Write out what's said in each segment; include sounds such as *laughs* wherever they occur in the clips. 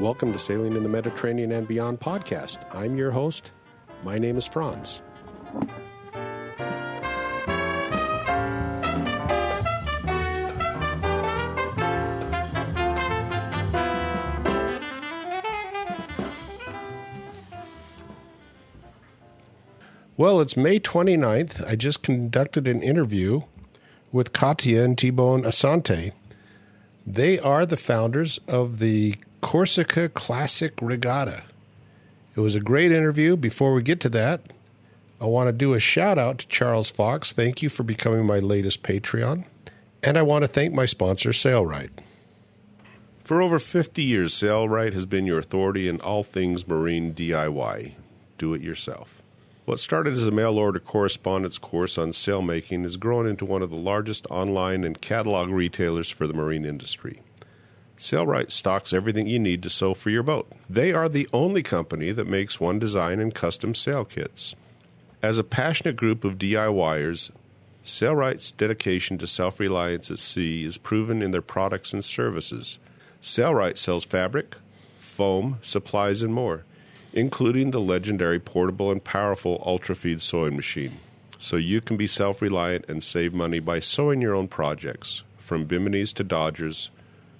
Welcome to Sailing in the Mediterranean and Beyond podcast. I'm your host. My name is Franz. Well, it's May 29th. I just conducted an interview with Katia and T-Bone Asante. They are the founders of the Corsica Classic Regatta. It was a great interview. Before we get to that, I want to do a shout out to Charles Fox. Thank you for becoming my latest Patreon. And I want to thank my sponsor, Sailrite. For over 50 years, Sailrite has been your authority in all things marine DIY. Do it yourself. What started as a mail order correspondence course on sailmaking has grown into one of the largest online and catalog retailers for the marine industry. Sailrite stocks everything you need to sew for your boat. They are the only company that makes one design and custom sail kits. As a passionate group of DIYers, Sailrite's dedication to self reliance at sea is proven in their products and services. Sailrite sells fabric, foam, supplies, and more, including the legendary portable and powerful UltraFeed sewing machine. So you can be self reliant and save money by sewing your own projects, from biminis to Dodgers,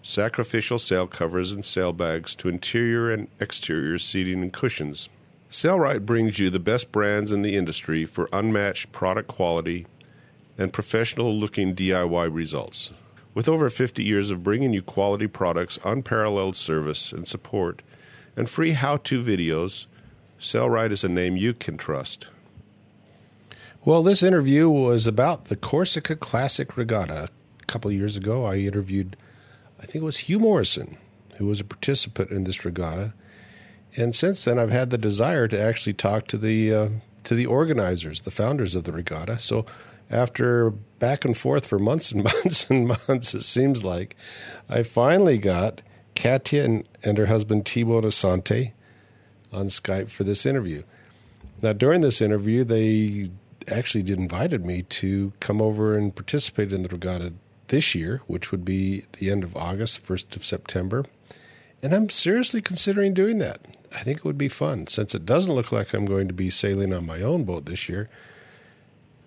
sacrificial sail covers and sail bags to interior and exterior seating and cushions. Sailrite brings you the best brands in the industry for unmatched product quality and professional looking DIY results. With over 50 years of bringing you quality products, unparalleled service and support, and free how to videos, Sailrite is a name you can trust. Well, this interview was about the Corsica Classic Regatta. A couple of years ago, I interviewed, I think it was Hugh Morrison, who was a participant in this regatta. And since then, I've had the desire to actually talk to the uh, to the organizers, the founders of the regatta. So, after back and forth for months and *laughs* months and months, it seems like I finally got Katia and, and her husband T-Bone Asante on Skype for this interview. Now, during this interview, they actually did invited me to come over and participate in the regatta this year, which would be the end of August, first of September. And I'm seriously considering doing that. I think it would be fun. Since it doesn't look like I'm going to be sailing on my own boat this year,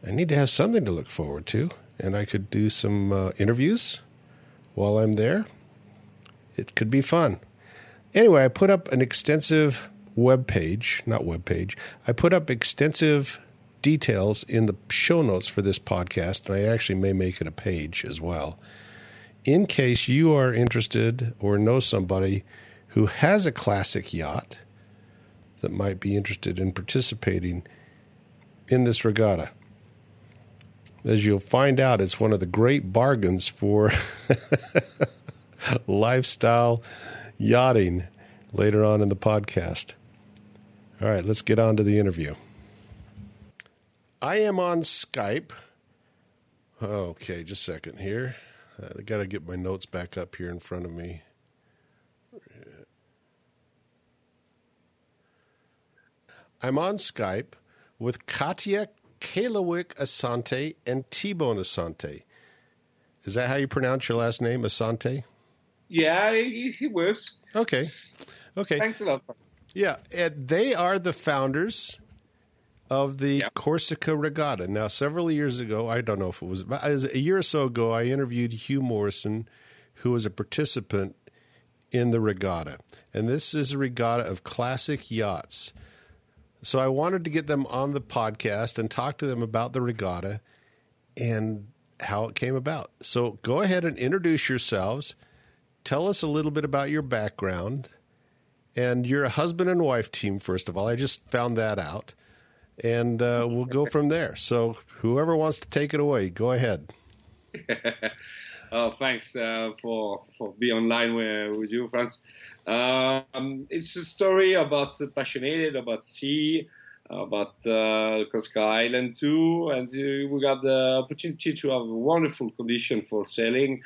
I need to have something to look forward to. And I could do some uh, interviews while I'm there. It could be fun. Anyway, I put up an extensive web page, not web page. I put up extensive details in the show notes for this podcast, and I actually may make it a page as well. In case you are interested or know somebody who has a classic yacht that might be interested in participating in this regatta. As you'll find out, it's one of the great bargains for *laughs* *laughs* lifestyle yachting later on in the podcast. All right, let's get on to the interview. I am on Skype. Okay, just a second here. Uh, I got to get my notes back up here in front of me. I'm on Skype with Katia Kalawick Asante and T-Bone Asante. Is that how you pronounce your last name, Asante? Yeah, it, it works. Okay. Okay. Thanks a lot. Yeah, and they are the founders of the yep. Corsica Regatta. Now, several years ago, I don't know if it was, about, a year or so ago, I interviewed Hugh Morrison, who was a participant in the regatta. And this is a regatta of classic yachts. So I wanted to get them on the podcast and talk to them about the regatta and how it came about. So go ahead and introduce yourselves. Tell us a little bit about your background. And you're a husband and wife team, first of all. I just found that out and uh, we'll go from there. So, whoever wants to take it away, go ahead. *laughs* oh, thanks uh, for for being online with, with you, Franz. Um, it's a story about the passionate about sea, about uh, Corsica Island too, and uh, we got the opportunity to have a wonderful condition for sailing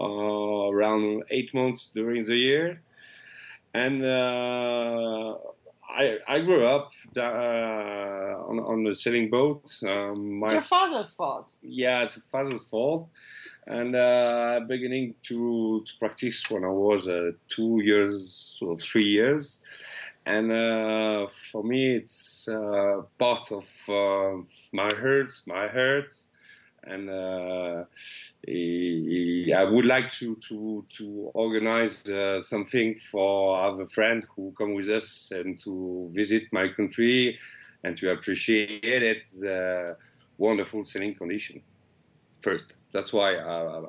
uh, around eight months during the year, and uh, I, I grew up uh, on, on the sailing boat. Um, my, it's your father's fault. Yeah, it's father's fault. and uh, beginning to, to practice when I was uh, two years or three years. And uh, for me, it's uh, part of uh, my heart, my heart, and uh, I would like to to to organize something for other friends who come with us and to visit my country and to appreciate it, wonderful sailing condition first. That's why uh,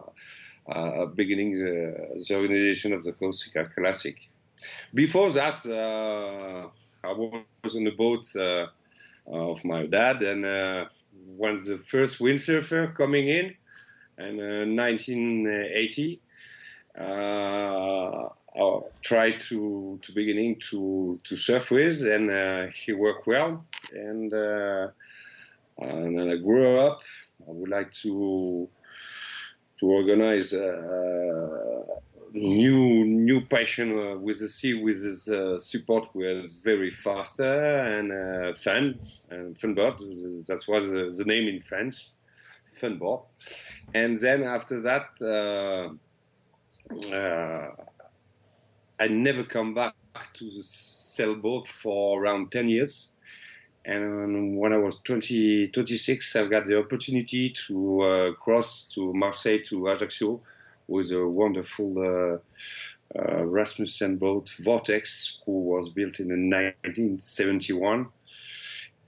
uh, beginning the, the, organization of the Corsica Classic. Before that, uh, I was on the boat uh, Uh, of my dad, and uh, when the first windsurfer coming in, in uh, 1980, uh, I tried to to beginning to to surf with, and he worked well, and and then I grew up. I would like to to organize a, new new passion uh, with the sea with his uh, support was very faster and uh, fun and funboard that was the, name in French funboard and then after that uh, uh, I never come back to the sailboat for around 10 years. And when I was 20, 26, I got the opportunity to uh, cross to Marseille to Ajaccio with a wonderful uh, uh, Rasmussen boat, Vortex, who was built in 1971.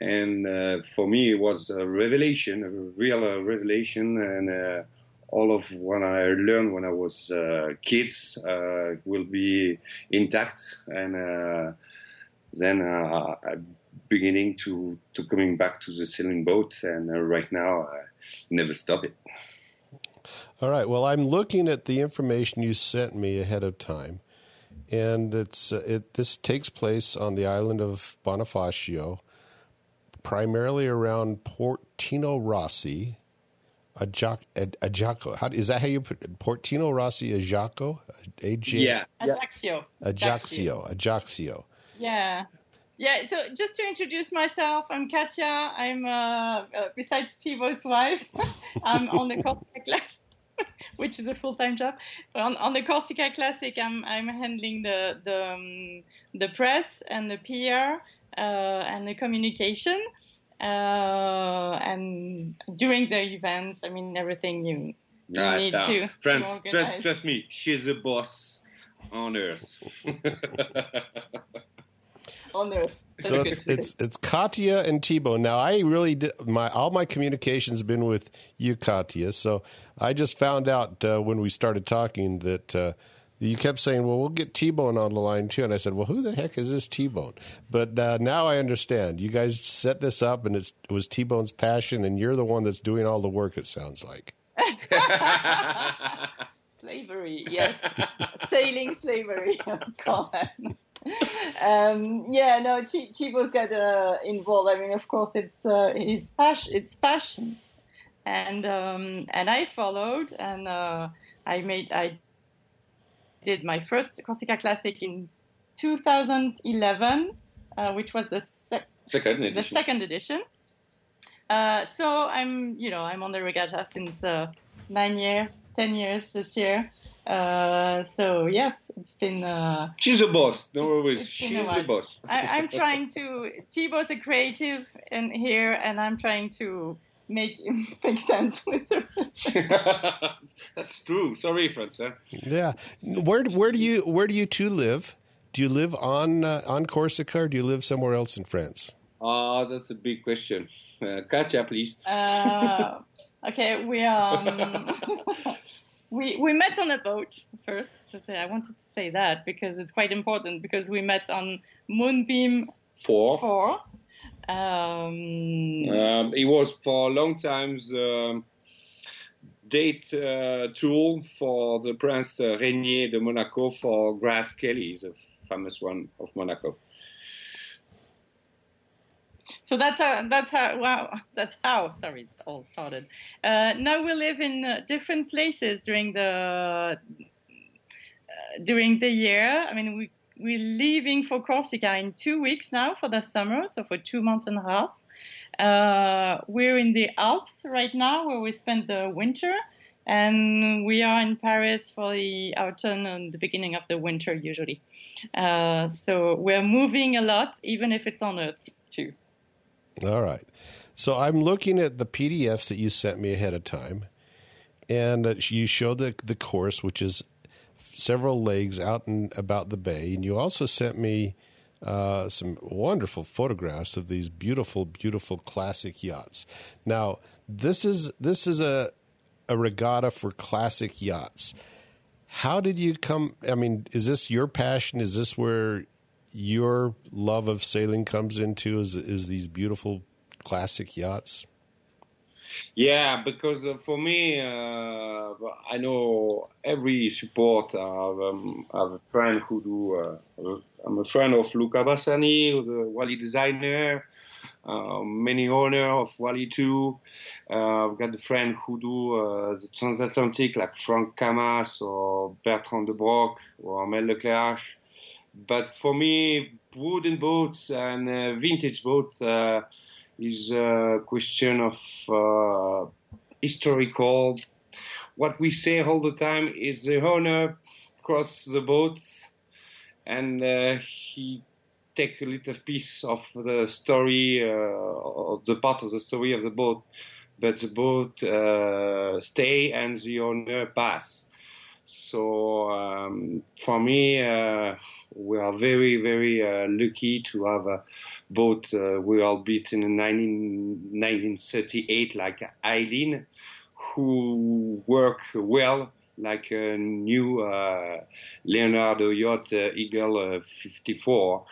And uh, for me, it was a revelation, a real uh, revelation. And uh, all of what I learned when I was kids will be intact. And then I beginning to, to coming back to the sailing boat, and uh, right now I never stop it. All right. Well, I'm looking at the information you sent me ahead of time, and it's uh, it. This takes place on the island of Bonifacio, primarily around Portino Rossi, Ajaccio. How is that? How you put it? Portino Rossi Ajaccio? A J. Yeah. Ajaccio. Ajaccio. Ajaccio. Yeah. Yeah, so just to introduce myself, I'm Katya. I'm, uh, uh, besides Thibaut's wife, *laughs* I'm on the *laughs* Corsica Classic, *laughs* which is a full-time job. On, on, the Corsica Classic, I'm, I'm handling the, the, um, the press and the PR uh, and the communication. Uh, and during the events, I mean, everything you, you right, need to, Friends, to trust, trust me, she's a boss on earth. *laughs* on Earth. So it's *laughs* it's it's Katja and Thibaut. Now I really did my all my communications have been with you, Katja. So I just found out uh, when we started talking that uh, you kept saying, "Well, we'll get T-Bone on the line too," and I said, "Well, who the heck is this T-Bone?" But uh, now I understand. You guys set this up, and it was T-Bone's passion, and you're the one that's doing all the work. It sounds like. *laughs* slavery, yes, sailing slavery. *laughs* Come on um, yeah, no, Ch- Chibo's got uh, involved. I mean, of course, it's uh, his passion. It's passion, and um, and I followed, and uh, I made I did my first Corsica Classic in 2011, uh, which was the sec- second edition. The second edition. Uh, so I'm, you know, I'm on the regatta since uh, nine years, ten years this year. Uh, so yes, it's been. Uh, She's a boss. Don't worry, she's a, a, boss. I, am *laughs* trying to. Thibaut's a creative in here, and I'm trying to make *laughs* make sense with her. *laughs* That's true. Sorry, Francois. Yeah. Where where do you where do you two live? Do you live on uh, on Corsica, or do you live somewhere else in France? Oh, that's a big question. Uh, Katja, please. Uh, okay, we um we we met on a boat first. To say, I wanted to say that because it's quite important because we met on Moonbeam Four. Four. Um, um, it was for a long time the date uh, tool for the Prince uh, Rainier de Monaco for Grace Kelly, the famous one of Monaco so that's how that's how wow that's how sorry it all started. Uh, now we live in uh, different places during the uh, during the year. I mean we we're leaving for Corsica in two weeks now for the summer, so for two months and a half. Uh, we're in the Alps right now where we spend the winter. and we are in Paris for the autumn and the beginning of the winter usually. Uh, so we're moving a lot, even if it's on Earth. All right. So I'm looking at the PDFs that you sent me ahead of time, and you showed the the course, which is several legs out and about the bay, and you also sent me uh, some wonderful photographs of these beautiful, beautiful classic yachts. Now, this is this is a a regatta for classic yachts. How did you come? I mean, is this your passion? Is this where your love of sailing comes into? Is is these beautiful classic yachts? Yeah, because uh, for me, uh, I know every support. Have, um, I have a friend who do. Uh, I'm a friend of Luca Bassani, the Wally designer. Uh, many owner of Wally too. Uh, I've got a friend who do uh, the transatlantic like Franck Cammas or Bertrand de Broc or Mel Leclerc. But for me, wooden boats and uh, vintage boats uh, is a question of uh, historical. What we say all the time is the owner cross the boats and he take a little piece of the story, uh, of the part of the story of the boat, but the boat uh, stay and the owner pass. So um, for me, uh, we are very, very uh, lucky to have a boat uh, we all built in 19, 1938, like Eilean, who work well like a new uh, Leonardo yacht Eagle 54.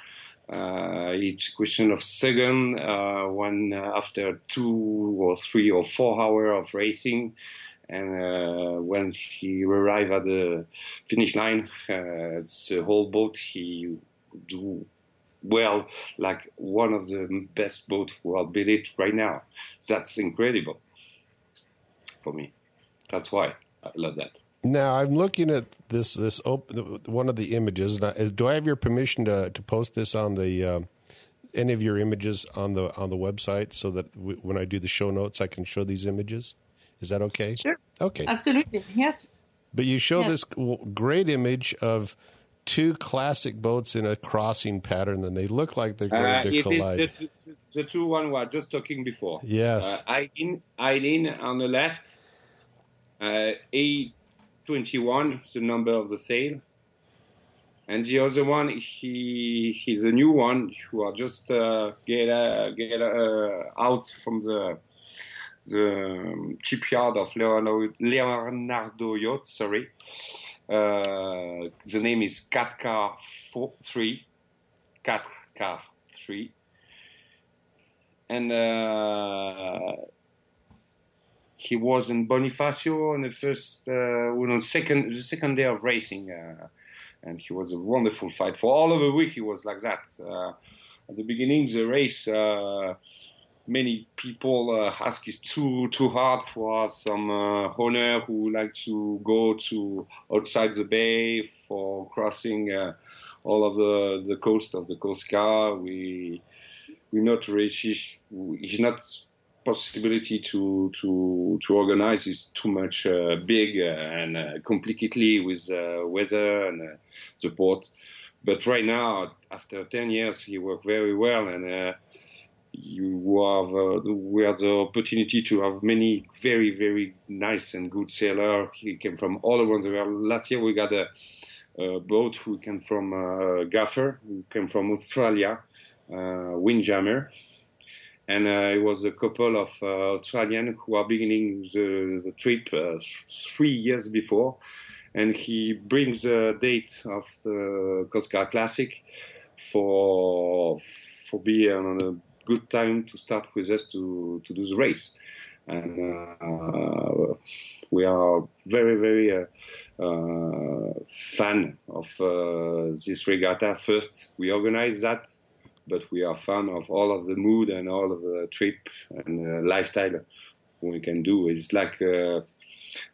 Uh, it's a question of second uh, when uh, after two or three or four hours of racing and uh, when he arrived at the finish line uh, the whole boat he do well like one of the best boats are built it right now that's incredible for me that's why i love that now I'm looking at this this op- one of the images. do I have your permission to to post this on the uh, any of your images on the on the website so that w- when I do the show notes I can show these images? Is that okay? Sure. Okay. Absolutely. Yes. But you show yes. this great image of two classic boats in a crossing pattern, and they look like they're going uh, to collide. Is the, the, two one we were just talking before. Yes. Uh, Eilean, Eilean on the left, uh, 21, the number of the sail. And the other one, he he's a new one who are just uh, get uh, get uh, out from the the shipyard of Leonardo, Leonardo Yacht. Sorry, uh, the name is Three, Cat Car Three, and uh, he was in Bonifacio on the first, uh, on second, the second day of racing, uh, and he was a wonderful fight. For all of a week, he was like that. Uh, at the beginning, the race, uh, many people uh, ask is too too hard for some uh, owner who like to go to outside the bay for crossing uh, all of the the coast of the Guard. We we not race. He's not possibility to to to organize is too much uh, big and uh, complicatedly with uh, weather and uh, support. But right now, after 10 years, he worked very well, and uh, you have uh, we had the opportunity to have many very very nice and good sailors. He came from all around the world. Last year we got a, a boat who came from Gaffer, who came from Australia, Windjammer and uh, it was a couple of uh, Australian who are beginning the, the trip uh, three years before, and he brings the date of the Corsica Classic for for be on a good time to start with us to to do the race, and uh, we are very very. Uh, uh, fan of this regatta. First, we organize that but we are fan of all of the mood and all of the trip and uh, lifestyle we can do. It's like uh,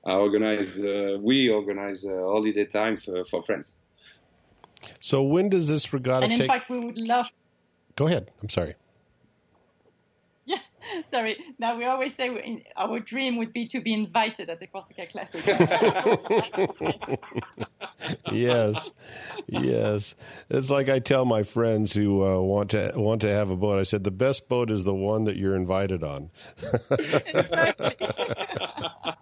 I organize, uh, we organize a holiday time for, for friends. So when does this regatta and in take? fact, we would love. Go ahead. I'm sorry. *laughs* Sorry. Now we always say we, our dream would be to be invited at the Corsica Classic. *laughs* yes, yes. It's like I tell my friends who uh, want to want to have a boat. I said the best boat is the one that you're invited on. *laughs*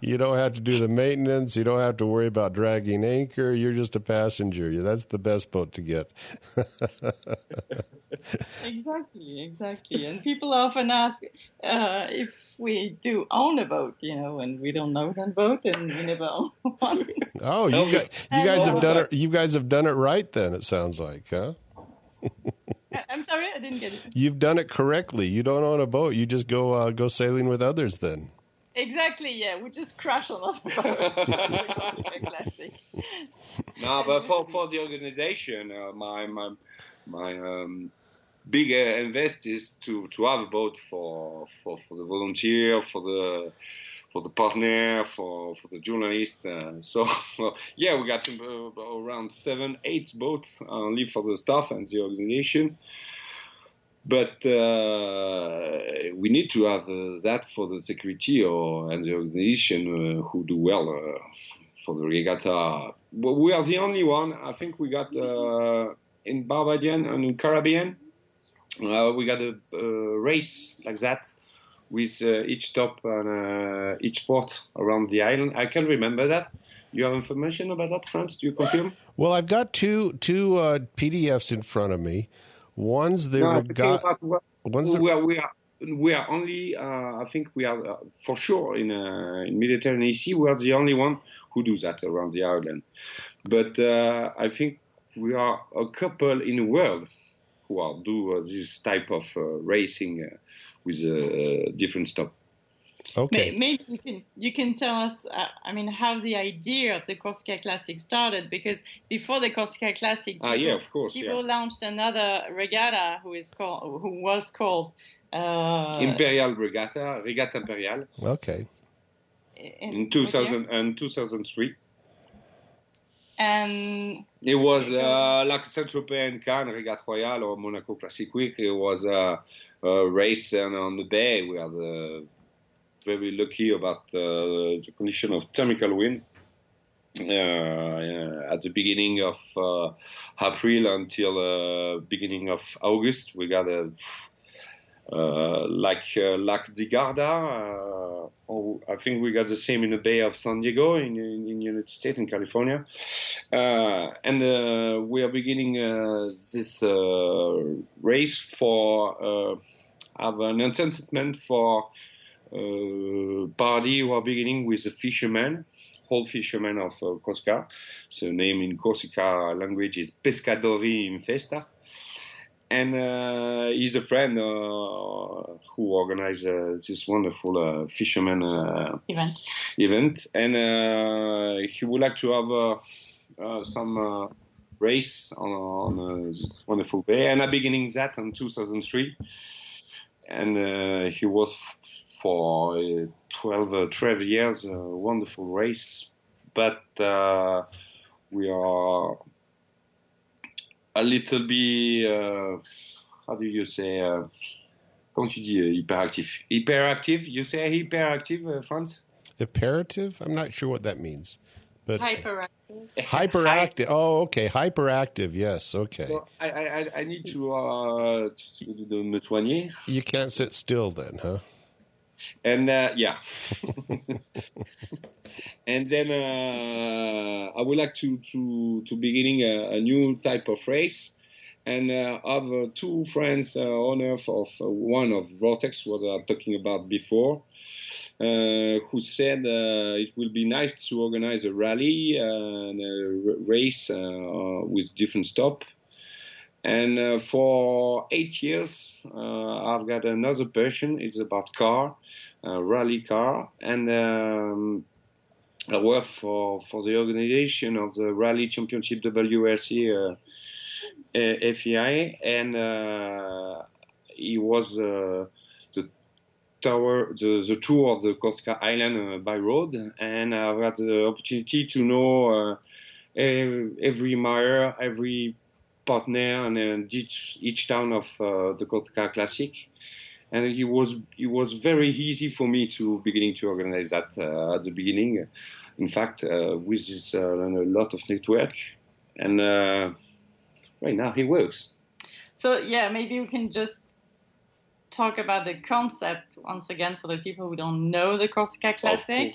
you don't have to do the maintenance. You don't have to worry about dragging anchor. You're just a passenger. That's the best boat to get. *laughs* exactly, exactly. And people often ask uh, if we do own a boat, you know, and we don't know that boat, and we never own *laughs* one. Oh, you, got, you guys have done it. You guys have done it right. Then it sounds like, huh? *laughs* I'm sorry, I didn't get it. You've done it correctly. You don't own a boat. You just go uh, go sailing with others. Then. Exactly. Yeah, we just crash on other *laughs* boats. Classic. *laughs* No, but for, for the organization, uh, my my my um, big uh, invest is to, to have a boat for, for, for the volunteer, for the for the partner, for for the journalist. Uh, so *laughs* yeah, we got uh, around seven, eight boats only for the staff and the organization. But uh, we need to have uh, that for the security or and the organization uh, who do well uh, for the regatta. Well, we are the only one. I think we got in Barbadian and in Caribbean. we got a, a race like that with uh, each stop and uh, each port around the island. I can remember that. You have information about that, Franz? Do you confirm? Well, I've got two two uh, PDFs in front of me. One's the no. One's the... We, are, we are we are only. Uh, I think we are uh, for sure in uh, in Mediterranean Sea. We are the only one who do that around the island. But I think we are a couple in the world who are do this type of racing with a different stop. Okay. Maybe you can you can tell us. Uh, I mean, how the idea of the Corsica Classic started because before the Corsica Classic, ah, yeah, of course, yeah. launched another regatta who is called who was called uh, Imperial Regatta, Regatta Imperial. Okay. In, in 2000 and 2003. And it was uh, like Saint-Tropez and Cannes, Regatta Royale or Monaco Classic Week. It was a, uh, race on the bay. We are the, very lucky about uh, the condition of thermal wind. Uh, at the beginning of uh, April until uh, beginning of August, we got a uh, like Lac di Garda. Oh, I think we got the same in the Bay of San Diego in, in, in United States in California, and we are beginning this race for have an entertainment for party who are beginning with the fishermen, whole fishermen of uh, Corsica. So the name in Corsica language is Pescatori in Festa. And uh, he's a friend uh, who organized uh, this wonderful uh, fisherman uh, event. event. And he would like to have some race on, on this wonderful bay. And I'm beginning that in 2003 and uh, he was for uh, 12, uh, 12 years a wonderful race. But we are a little bit, how do you say, comment tu dis hyperactif? Hyperactive? You say hyperactive, uh, Franz? Hyperative? I'm not sure what that means. But hyperactive. Hyperactive. Oh, okay. Hyperactive. Yes. Okay. Well, I, I, I need to, uh, to me soigner. You can't sit still then, huh? And uh, yeah. *laughs* and then uh, I would like to to to beginning a, a new type of race. And uh, have uh, two friends, uh, of, uh, one of Vortex, what I was talking about before, uh, who said it will be nice to organize a rally and a race with different stop. And for eight years, I've got another passion. It's about car, rally car, and um, I work for, for the organization of the Rally Championship WRC uh, FEI, and uh, he was uh, tower, the, the tour of the Corsica Island uh, by road, and I've had the opportunity to know uh, every mayor, every partner, and each each town of uh, the Corsica Classic. and it was it was very easy for me to beginning to organize that uh, at the beginning. In fact, uh, with this uh, a lot of network, and uh, right now it works. So yeah, maybe we can just talk about the concept once again for the people who don't know the Corsica Classic.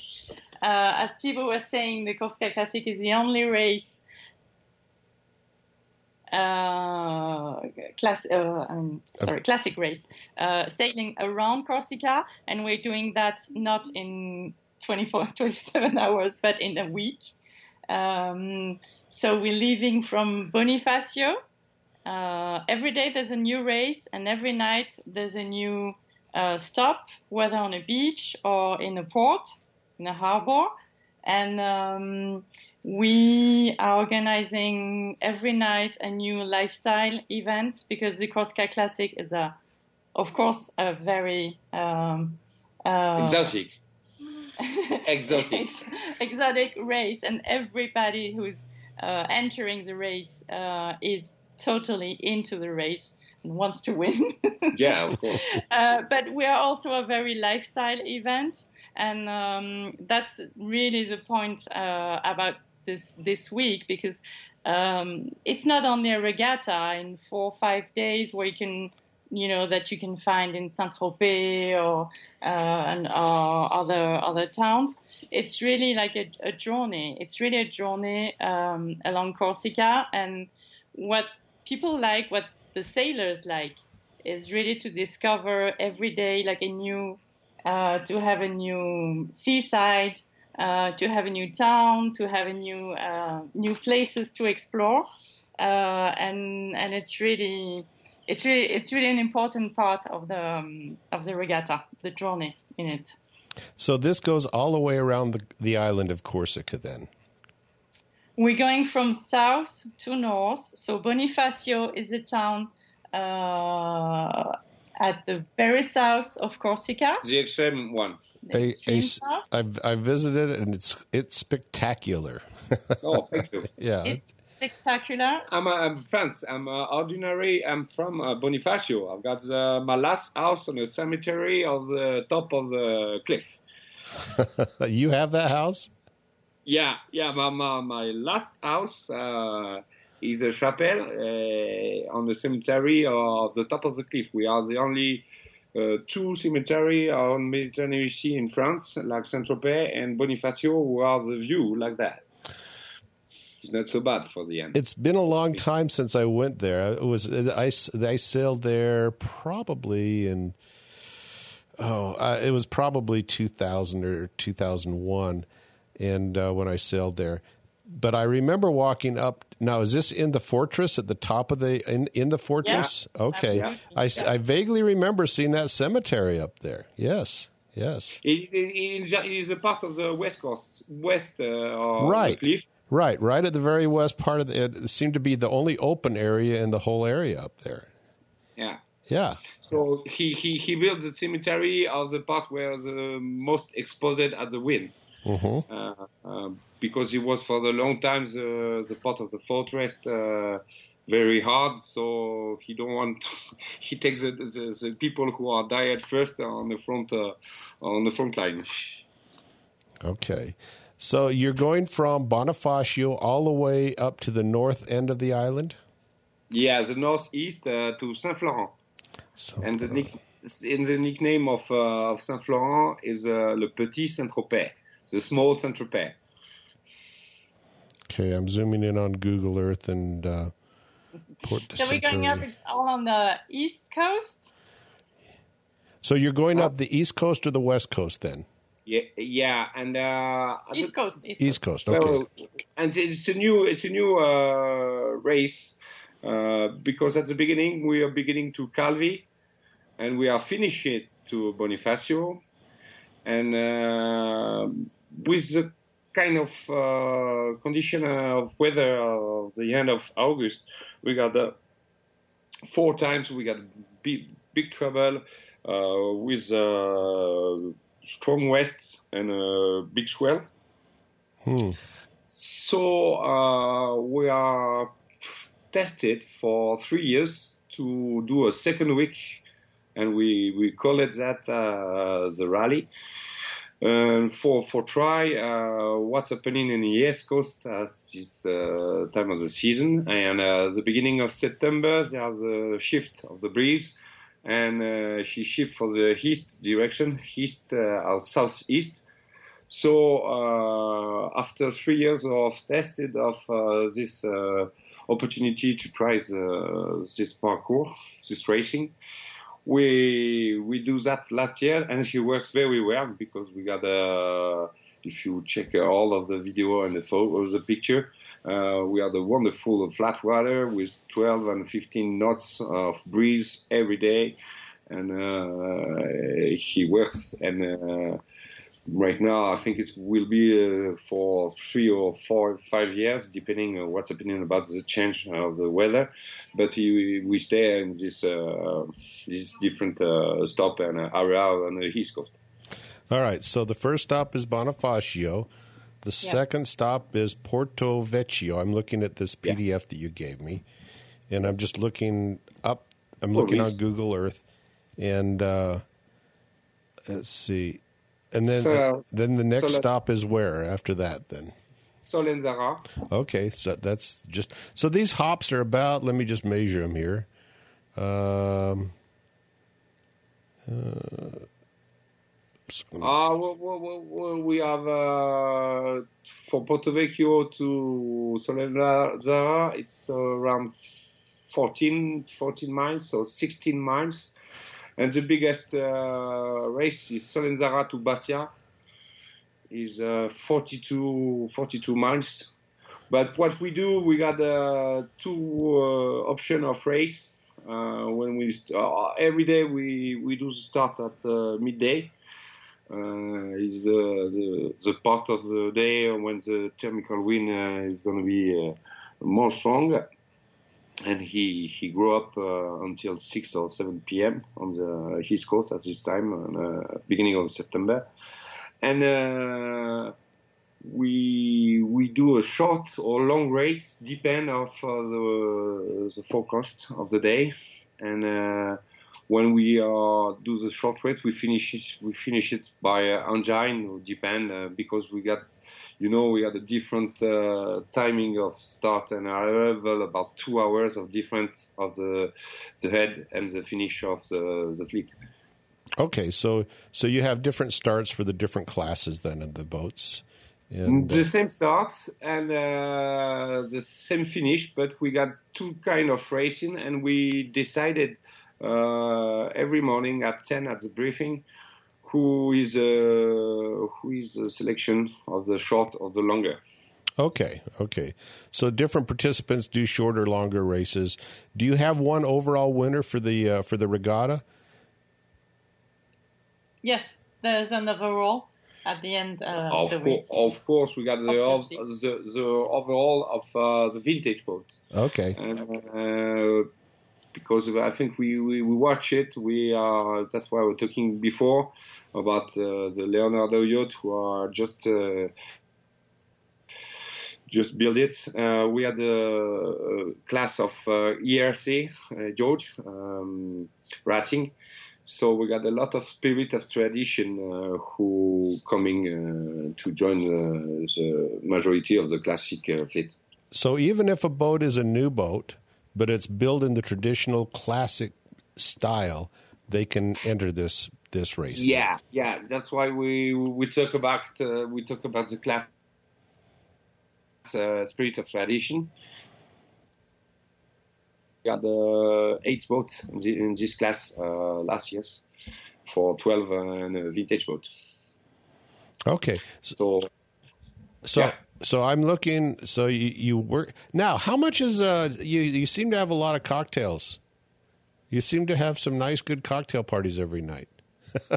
Uh, as Thibaut was saying, the Corsica Classic is the only race uh, class, uh, um, sorry, classic race, uh, sailing around Corsica, and we're doing that not in 24, *laughs* 27 hours, but in a week. Um, so we're leaving from Bonifacio. Uh, every day there's a new race, and every night there's a new uh, stop, whether on a beach or in a port, in a harbor. And um, we are organizing every night a new lifestyle event because the Corsica Classic is a, of course, a very um, uh, exotic, *laughs* exotic, ex- exotic race, and everybody who's uh, entering the race uh, is totally into the race and wants to win. *laughs* yeah, of course. Uh, but we are also a very lifestyle event. And um, that's really the point uh, about this this week because um, it's not only a regatta in four or five days where you can you know that you can find in Saint Tropez or uh, and uh, other other towns. It's really like a, a journey. It's really a journey um, along Corsica, and what people like, what the sailors like, is really to discover every day like a new, uh, to have a new seaside, uh, to have a new town, to have a new uh, new places to explore, uh, and and it's really it's really it's really an important part of the um, of the regatta, the journey in it. So this goes all the way around the the island of Corsica, then. We're going from south to north. So Bonifacio is a town uh, at the very south of Corsica. The extreme one a, a, I've I visited it and it's it's spectacular. *laughs* oh, thank you. yeah. It's spectacular. I'm, uh, I'm France. I'm uh, ordinary. I'm from uh, Bonifacio. I've got uh, my last house on a cemetery of the top of the cliff. *laughs* you have that house? Yeah, yeah. My my, my last house uh, is a chapel uh, on the cemetery of the top of the cliff. We are the only uh, two cemeteries on Mediterranean Sea in France, like Saint-Tropez and Bonifacio, who are the view like that. It's not so bad for the end. It's been a long time since I went there. It was I, I sailed there probably in oh uh, it was probably 2000 or 2001 and uh, when I sailed there but I remember walking up. Now, is this in the fortress at the top of the in in the fortress? Yeah. Okay, yeah. I, I vaguely remember seeing that cemetery up there. Yes, yes. It, it, it is a part of the west coast, west uh, right. cliff. Right, right at the very west part of the, it seemed to be the only open area in the whole area up there. Yeah. Yeah. So he, he, he built the cemetery of the part where the most exposed at the wind. Mm-hmm. Uh, um, because it was for the long time the, the part of the fortress uh, very hard. So he don't want. To, *laughs* he takes the, the, the, people who are died first on the front uh, on the front line. Okay. So you're going from Bonifacio all the way up to the north end of the island? Yeah, the northeast uh, to Saint Florent. And the, nick, in the nickname of, uh, of Saint Florent is uh, Le Petit Saint Tropez, the small Saint Tropez. Okay, I'm zooming in on Google Earth and uh, Port So we're going up, all on the east coast? So you're going up the east coast or the west coast then? Yeah, yeah, and uh, east coast. East, east coast. okay. Well, and it's a new, it's a new uh, race uh, because at the beginning we are beginning to Calvi, and we are finishing to Bonifacio, and uh, with the kind of uh, condition of weather of the end of August, we got uh, four times we got big, big trouble uh, with uh, strong wests and a big swell. Hmm. So uh, we are tested for three years to do a second week and we we call it that uh, the rally. Um, for for try uh, what's happening in the East Coast at this uh, time of the season. And uh, the beginning of September there's a shift of the breeze. And uh, he shift for the east direction east uh, or southeast. So uh, after three years of tested of this opportunity to try the, this parkour this racing we we do that last year, and she works very well because we got a. If you check all of the video and the photo, of the picture, uh, we have the wonderful flat water with 12 and 15 knots of breeze every day, and uh, he works and. Uh, right now, I think it will be uh, for three or four, five years, depending on what's happening about the change of the weather. But he, we stay in this uh, this different uh, stop and area on the east coast. All right. So the first stop is Bonifacio. The yes. second stop is Porto Vecchio. I'm looking at this PDF yeah. that you gave me, and I'm just looking up. I'm looking on Google Earth, and uh, let's see and then so, then the next stop is where after that then? Solenzara. Okay, so that's just so these hops are about. Let me just measure them here. Um, uh, uh, we, we have uh, for Porto Vecchio to Solenzara, it's around 14, 14 miles, so 16 miles. And the biggest uh, race is Solenzara to Bastia, is uh, 42, 42 miles. But what we do, we got uh, two uh, option of race. Uh, when we uh, every day we, we do start at midday. is the, the part of the day when the thermal wind is going to be more strong and he he grew up uh, until 6 or 7 p.m. on the East Coast at this time, uh, beginning of September, and uh, we we do a short or long race, depend of uh, the the forecast of the day, and uh, when we do the short race, we finish it we finish it by engine, or depend because we got you know, we had a different uh, timing of start and arrival, about two hours of difference of the the head and the finish of the the fleet. Okay, so so you have different starts for the different classes then in the boats. And, the uh, same starts and uh, the same finish, but we got two kind of racing, and we decided uh, every morning at ten at the briefing who is uh, who is the selection of the short or the longer. Okay, okay. So different participants do shorter, longer races. Do you have one overall winner for the uh, for the regatta? Yes, there's an overall at the end uh, of, the week. of course, we got the, the, the overall of uh, the vintage boat. Okay. Uh, because I think we, we, we watch it. We are that's why we're talking before about uh, the Leonardo yacht who are just uh, just build it. Uh, we had a, class of uh, ERC uh, George um, Rating. So we got a lot of spirit of tradition uh, who coming to join the majority of the classic fleet. So even if a boat is a new boat, but it's built in the traditional classic style, they can enter this this race. Yeah, yeah. That's why we we talk about uh, we talk about the class uh, spirit of tradition. We got the eight boats in this class uh, last year for twelve and a vintage boat. Okay, so so. Yeah. So I'm looking. So you, you work now. How much is uh? You you seem to have a lot of cocktails. You seem to have some nice, good cocktail parties every night. *laughs*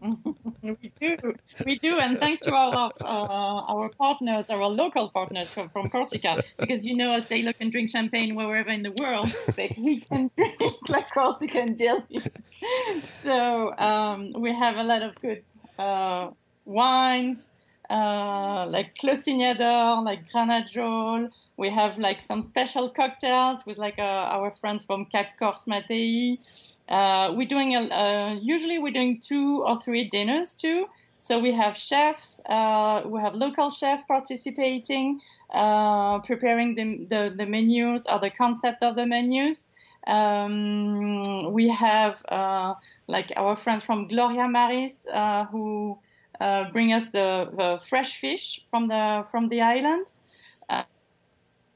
we do, we do, and thanks to all of uh, our partners, our local partners from, from Corsica, because you know a sailor can drink champagne wherever in the world, but we can *laughs* drink like Corsican jellies. So um, we have a lot of good uh, wines, uh, like Clos Signadore, like Granajol. We have like some special cocktails with like uh, our friends from Cap Corse Mattei. Uh, we're doing a, uh, usually we're doing two or three dinners too. So we have chefs, uh, we have local chefs participating, preparing the, the, the menus or the concept of the menus. Um, we have uh, like our friends from Gloria Maris uh, who uh, bring us the, the, fresh fish from the from the island. Uh,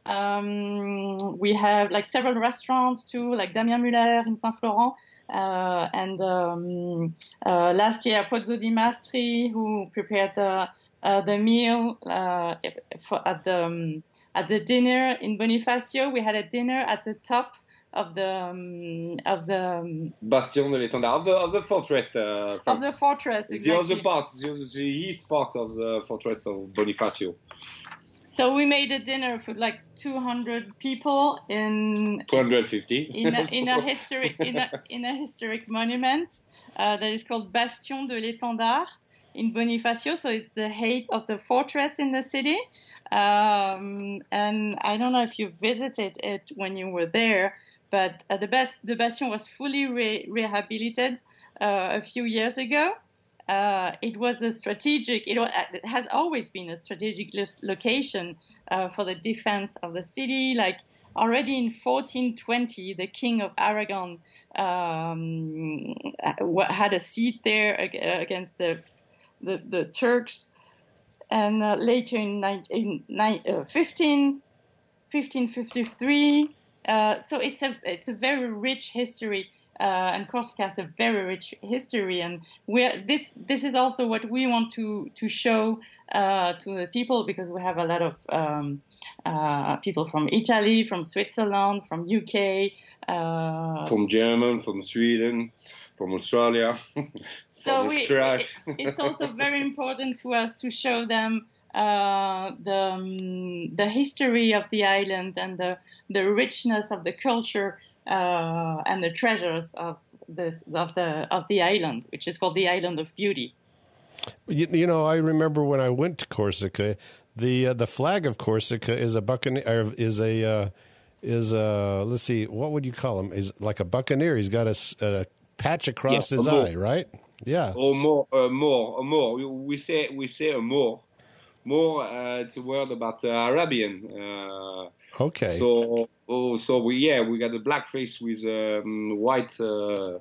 um, we have like several restaurants too, like Damien Muller in Saint Florent. Uh, and um, uh, last year, Pozzo di Mastri, who prepared the the meal for, at the um, at the dinner in Bonifacio. We had a dinner at the top of the um, of the um, bastion de l'étendard of the of the fortress uh, of the fortress exactly. the other part the, the east part of the fortress of Bonifacio so we made a dinner for like 200 people in 250 in a, in a *laughs* historic in a, in a historic monument uh, that is called Bastion de l'Étendard in Bonifacio. So it's the height of the fortress in the city. Um, and I don't know if you visited it when you were there, but uh, the best the bastion was fully re- rehabilitated uh, a few years ago. Uh, it was a strategic. It, it, has always been a strategic location uh, for the defense of the city. Like already in 1420, the king of Aragon um, had a seat there against the the, the Turks, and uh, later in, 19, in 15, 1553. Uh, so it's a it's a very rich history, uh, and Corsica has a very rich history, and we this this is also what we want to to show uh, to the people because we have a lot of um, uh, people from Italy, from Switzerland, from UK, uh, from German, from Sweden, from Australia. *laughs* so we, it, it's also very important to us to show them uh, the um, the history of the island and the the richness of the culture uh, and the treasures of the of the of the island, which is called the Island of Beauty. You, you know, I remember when I went to Corsica, the uh, the flag of Corsica is a buccaneer is a uh, is a let's see what would you call him is like a buccaneer. He's got a, a patch across yeah, his eye, right? Yeah. Or more, uh, more, or more. We say we say a more more uh, it's a word about uh, Arabian. Uh, okay. So oh, so we yeah we got a black face with um, white uh,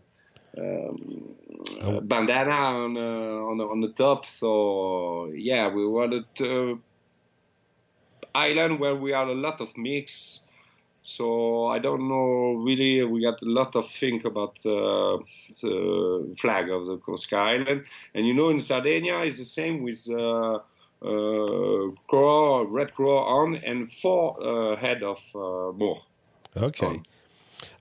um, oh. bandana on uh, on the, on the top. So yeah, we were the island where we are a lot of mix. So I don't know really. We got a lot of think about uh, the flag of the Corsica Island, and you know in Sardinia it's the same with uh, uh, crow, red crow on, and four uh, head of uh, boar. Okay. Um,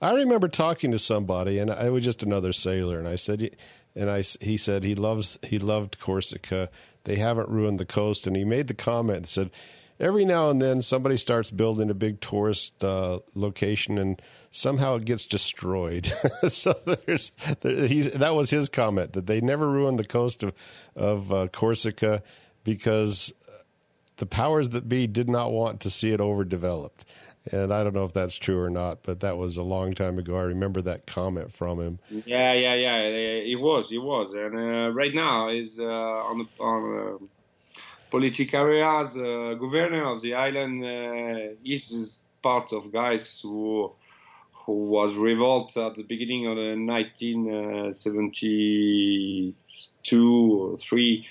I remember talking to somebody, and I was just another sailor, and I said, and I he said he loves he loved Corsica. They haven't ruined the coast, and he made the comment and said, every now and then somebody starts building a big tourist uh, location, and somehow it gets destroyed. *laughs* so there's there, that was his comment that they never ruined the coast of of uh, Corsica because the powers that be did not want to see it overdeveloped. And I don't know if that's true or not, but that was a long time ago. I remember that comment from him. Yeah, yeah, yeah. It was, it was. And uh, right now is uh, on the on uh, political areas. Uh, governor of the island uh, is part of guys who who was revolt at the beginning of the 1972 or three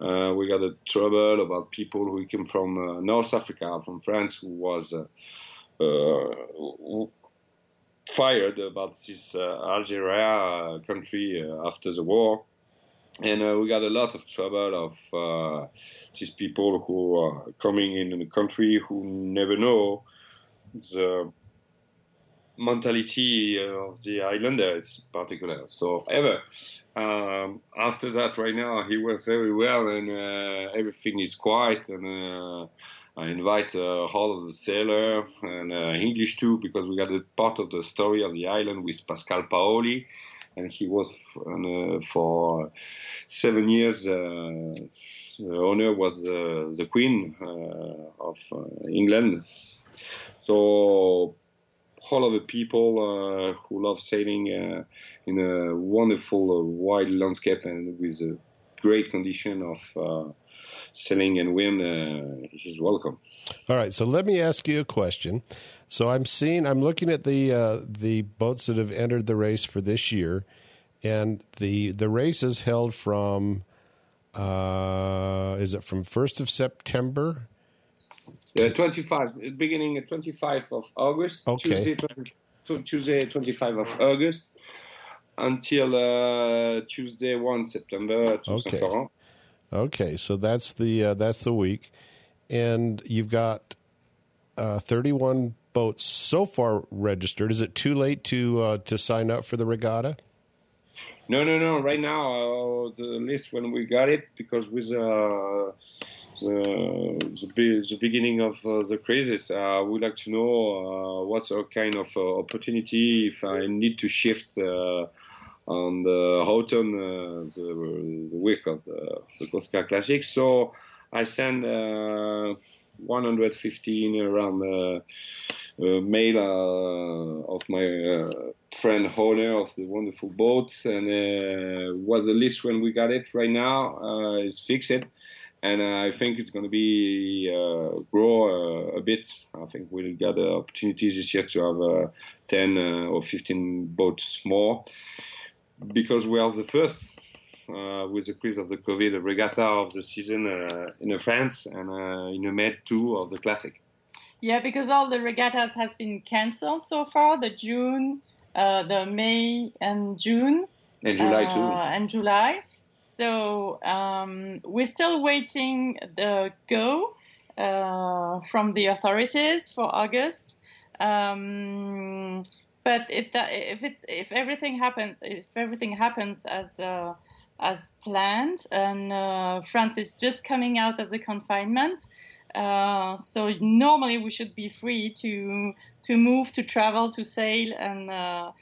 uh, we got a trouble about people who came from uh, North Africa, from France, who was uh, who fired about this Algeria country after the war. And we got a lot of trouble of these people who are coming in the country who never know the mentality of the islanders in particular. So ever um, after that, right now, he was very well, and uh, everything is quiet. And uh, I invite uh, all of the sailor and uh, English too, because we got a part of the story of the island with Pascal Paoli, and he was uh, for seven years. Uh, the owner was the Queen of England. So all of the people uh, who love sailing uh, in a wonderful uh, wide landscape and with a great condition of sailing and wind is welcome. All right, so let me ask you a question. So I'm seeing, I'm looking at the the boats that have entered the race for this year, and the the race is held from, uh, is it from first of September? Uh, 25, beginning at 25 of August, Okay. Tuesday, 20, Tuesday 25 of August, until uh, Tuesday 1 September Okay. Okay, so that's the uh, that's the week, and you've got uh, 31 boats so far registered. Is it too late to uh, to sign up for the regatta? No, no, no. Right now, uh, the list when we got it, because with uh, the the, the beginning of uh, the crisis, uh, we'd like to know uh, what's a kind of opportunity if I need to shift on the autumn, the, the week of the, the Corsica Classic. So I send uh, 115 around. Uh, mail uh, of my uh, friend owner of the wonderful boat and uh, was the list when we got it right now is fixed and uh, I think it's going to be uh, grow uh, a bit. I think we'll get the opportunities this year to have uh, 10 uh, or 15 boats more because we are the first uh, with the cruise of the COVID regatta of the season uh, in France and uh, in the Med 2 of the Classic. Yeah, because all the regattas has been cancelled so far. The June, uh, the May and June, And July uh, too. and July. So um, we're still waiting the go uh, from the authorities for August. Um, but if that, if it's if everything happens if everything happens as uh, as planned and uh, France is just coming out of the confinement, uh, so normally we should be free to to move, to travel, to sail, and uh,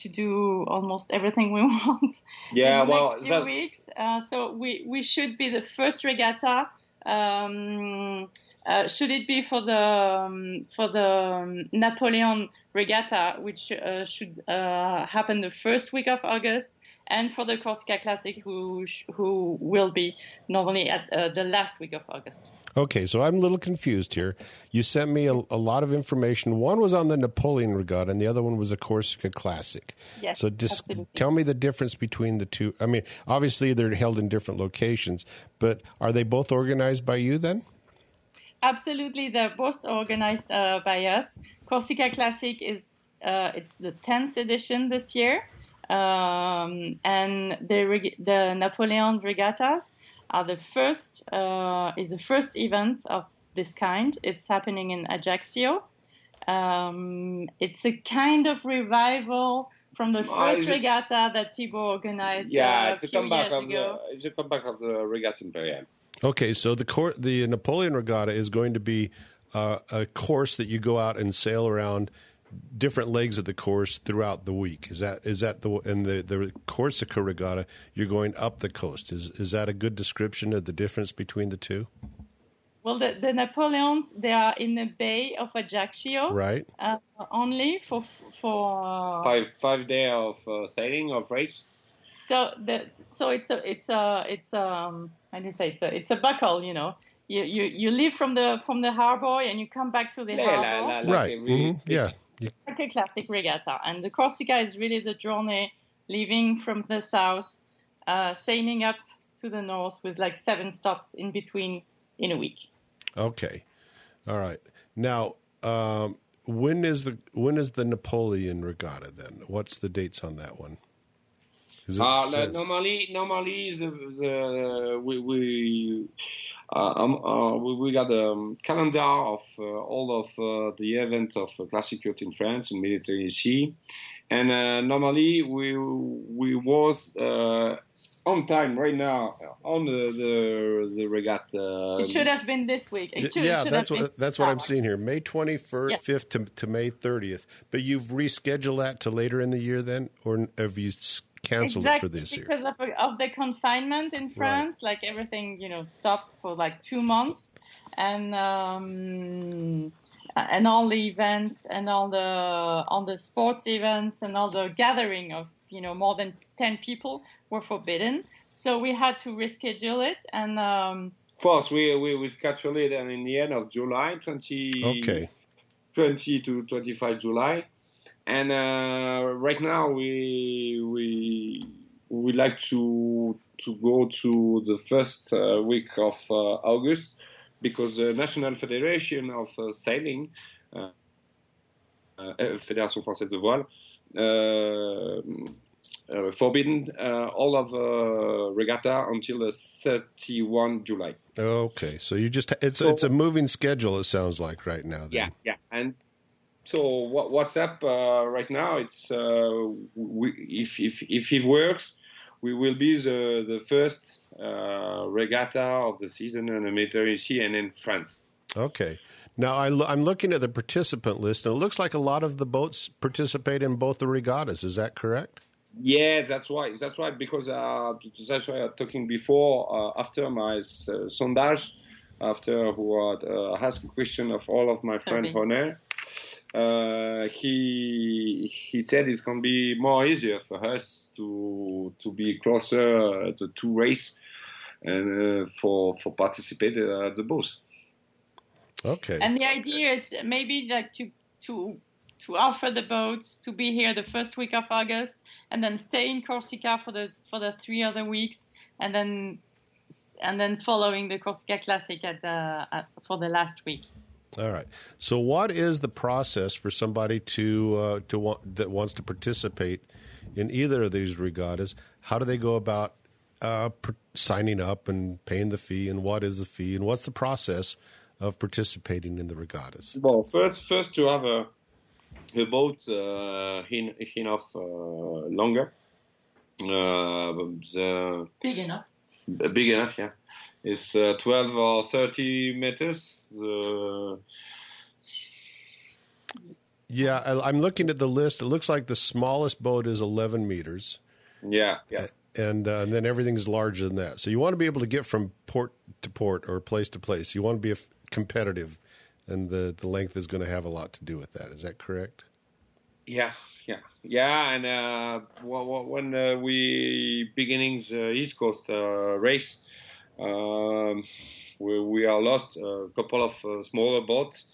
to do almost everything we *laughs* want Yeah, in the well, next few that- weeks. Uh, so we, we should be the first regatta. Um, uh, should it be for the um, for the um, Napoleon regatta, which uh, should uh, happen the first week of August, and for the Corsica Classic, who who will be normally at uh, the last week of August. Okay, so I'm a little confused here. You sent me a, a lot of information. One was on the Napoleon Regatta, and the other one was a Corsica Classic. Yes, So just absolutely. tell me the difference between the two. I mean, obviously they're held in different locations, but are they both organized by you then? Absolutely, they're both organized uh, by us. Corsica Classic is uh, it's the 10th edition this year, um, and the reg- the Napoleon regattas are the first uh, is the first event of this kind. It's happening in Ajaccio. Um, it's a kind of revival from the Uh, first is it- regatta that Thibaut organized Yeah, uh, it's a a few comeback years of ago. the it's a comeback of the Regatta Imperiale. Okay, so the cor- the Napoleon Regatta is going to be uh, a course that you go out and sail around different legs of the course throughout the week. Is that is that the and the the Corsica Regatta you're going up the coast? Is is that a good description of the difference between the two? Well, the, the Napoleons they are in the Bay of Ajaccio. Right. uh, only for for uh, Five five day of uh, sailing of race. so the so it's a it's a it's um how do you say it's a, it's a buckle you know you, you you leave from the from the harbor and you come back to the Yeah, harbor la- la- like right. a really mhm, Yeah. You- like a classic regatta and the Corsica is really the journey leaving from the south uh, sailing up to the north with like seven stops in between in a week Okay. All right. Now, um, when is the when is the Napoleon Regatta then? What's the dates on that one? it Uh, says- normally, normally the, the we we um, uh, we, we got a um, calendar of uh, all of uh, the events of uh, Classic Yacht in France in Mediterranean Sea, and uh, normally we we was uh, on time right now on the the, the regatta. it should have been this week it should, yeah, should that's have what been that's what I'm now. seeing here. May 25th Yeah. 5th to, to May 30th. But you've rescheduled that to later in the year then or have you s- canceled exactly for this year? because of, of the confinement in France. Like everything, you know, stopped for like two months, and um, and all the events and all the all the sports events and all the gathering of you know more than 10 people were forbidden so we had to reschedule it and um, first we we, we scheduled it and in the end of july 20 Okay. 20 to 25 July. And uh, right now we we we like to to go to the first uh, week of uh, August because the National Federation of uh, Sailing, uh, uh, Fédération Française de Voile, uh, uh, forbidden uh, all of uh, regatta until the 31 July. Okay. So you just it's So- it's a moving schedule. It sounds like right now. Then. Yeah, yeah. And so what, what's up uh, right now? It's uh, we, if if if it works, we will be the the first uh, regatta of the season in the Mediterranean and in France. Okay. Now I lo- I'm looking at the participant list, and it looks like a lot of the boats participate in both the regattas. Is that correct? Yeah, that's why. That's why because uh, that's why I'm talking before uh, after my uh, sondage, after who had uh, asked a question of all of my friends on there. Uh, he he said it's gonna be more easier for us to to be closer uh, to two race and uh, for for participate uh, at the both. Okay. and the idea is maybe like to to to offer the boats to be here the first week of August and then stay in Corsica for the for the three other weeks and then and then following the Corsica Classic at the at, for the last week. All right. So, what is the process for somebody to uh, to want, that wants to participate in either of these regattas? How do they go about uh, per- signing up and paying the fee? And what is the fee? And what's the process of participating in the regattas? Well, first first to have a a boat uh, in, enough uh, longer. Uh, the, Big enough. big enough, yeah. It's uh, 12 or 30 meters. The, Yeah, I, I'm looking at the list. It looks like the smallest boat is 11 meters, yeah, yeah. and, uh, and then everything's larger than that. So you want to be able to get from port to port or place to place. You want to be a f- competitive, and the, the length is going to have a lot to do with that. Is that correct? Yeah, yeah, yeah. And uh, wh- wh- when uh, we beginnings uh, East Coast uh, race, um, we, we are lost a couple of uh, smaller boats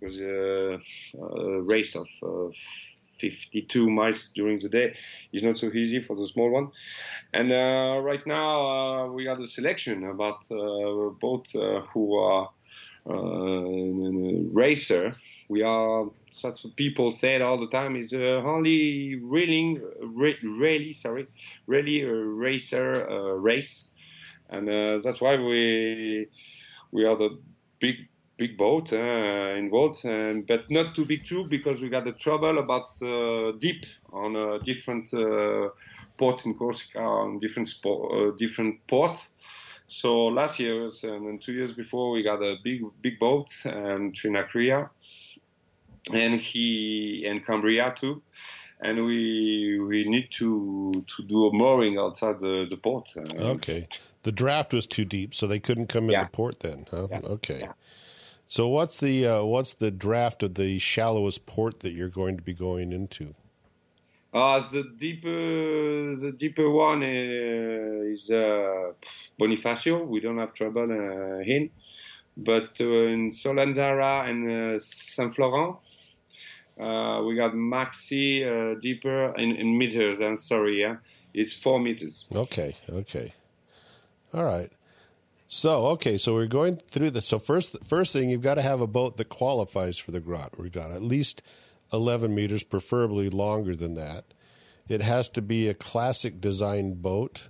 because uh, a race of uh, 52 miles during the day is not so easy for the small one. And uh, right now uh, we are a selection about uh, both uh, who are uh, racer. We are such people say it all the time is uh, only reeling, re- really sorry, really a racer uh, race, and uh, that's why we we are the big big boat uh, involved, and but not too big too because we got the trouble about uh, deep on a different uh, port in Corsica on different uh, different ports. So last year and two years before we got a big big boat um, Trinacria and he and Cambria too. And we we need to to do a mooring outside the, the port. Uh, Okay. The draft was too deep, so they couldn't come Yeah. into port then, huh? Yeah. Okay. Yeah. So what's the uh, what's the draft of the shallowest port that you're going to be going into? Uh, the deeper the deeper one uh, is uh, Bonifacio. We don't have trouble uh, in, but uh, in Solenzara and uh, Saint Florent, uh, we got maxi uh, deeper in, in meters. I'm sorry, yeah, it's four meters. Okay, okay. All right. So, okay, so we're going through this. So first first thing you've got to have a boat that qualifies for the grot regatta, at least 11 meters, preferably longer than that. It has to be a classic design boat.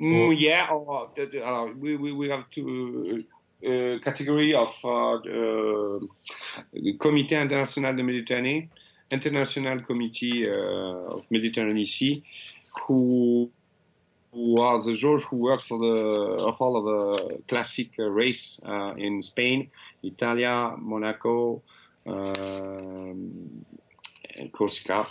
Mm, yeah, or, the, uh, we, we we have two uh, category of uh, uh, Comité International de Méditerranée, International Committee uh, of Mediterranean Sea, who the judge who works for the of all of the classic uh, race uh, in Spain, Italia, Monaco, um, and Corsica.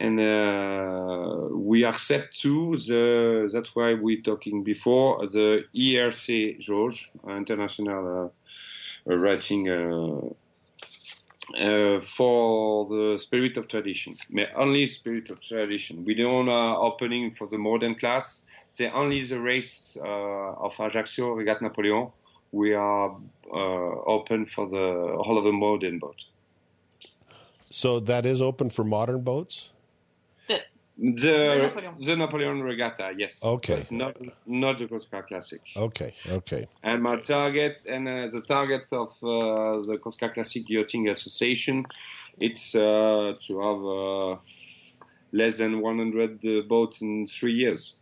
And uh, we accept too the that's why we talking before the ERC George International Rating uh, for the spirit of tradition, only spirit of tradition. We don't uh, opening for the modern class. It's only the race uh, of Ajaccio, Regatta Napoleon. We are uh, open for the whole of the modern boat. So that is open for modern boats. The Napoleon. the Napoleon Regatta, yes. Okay. But not not the Corsica Classic. Okay, okay, And my target and uh, the targets of uh, the Corsica Classic Yachting Association, it's uh, to have uh, less than 100 uh, boats in three years.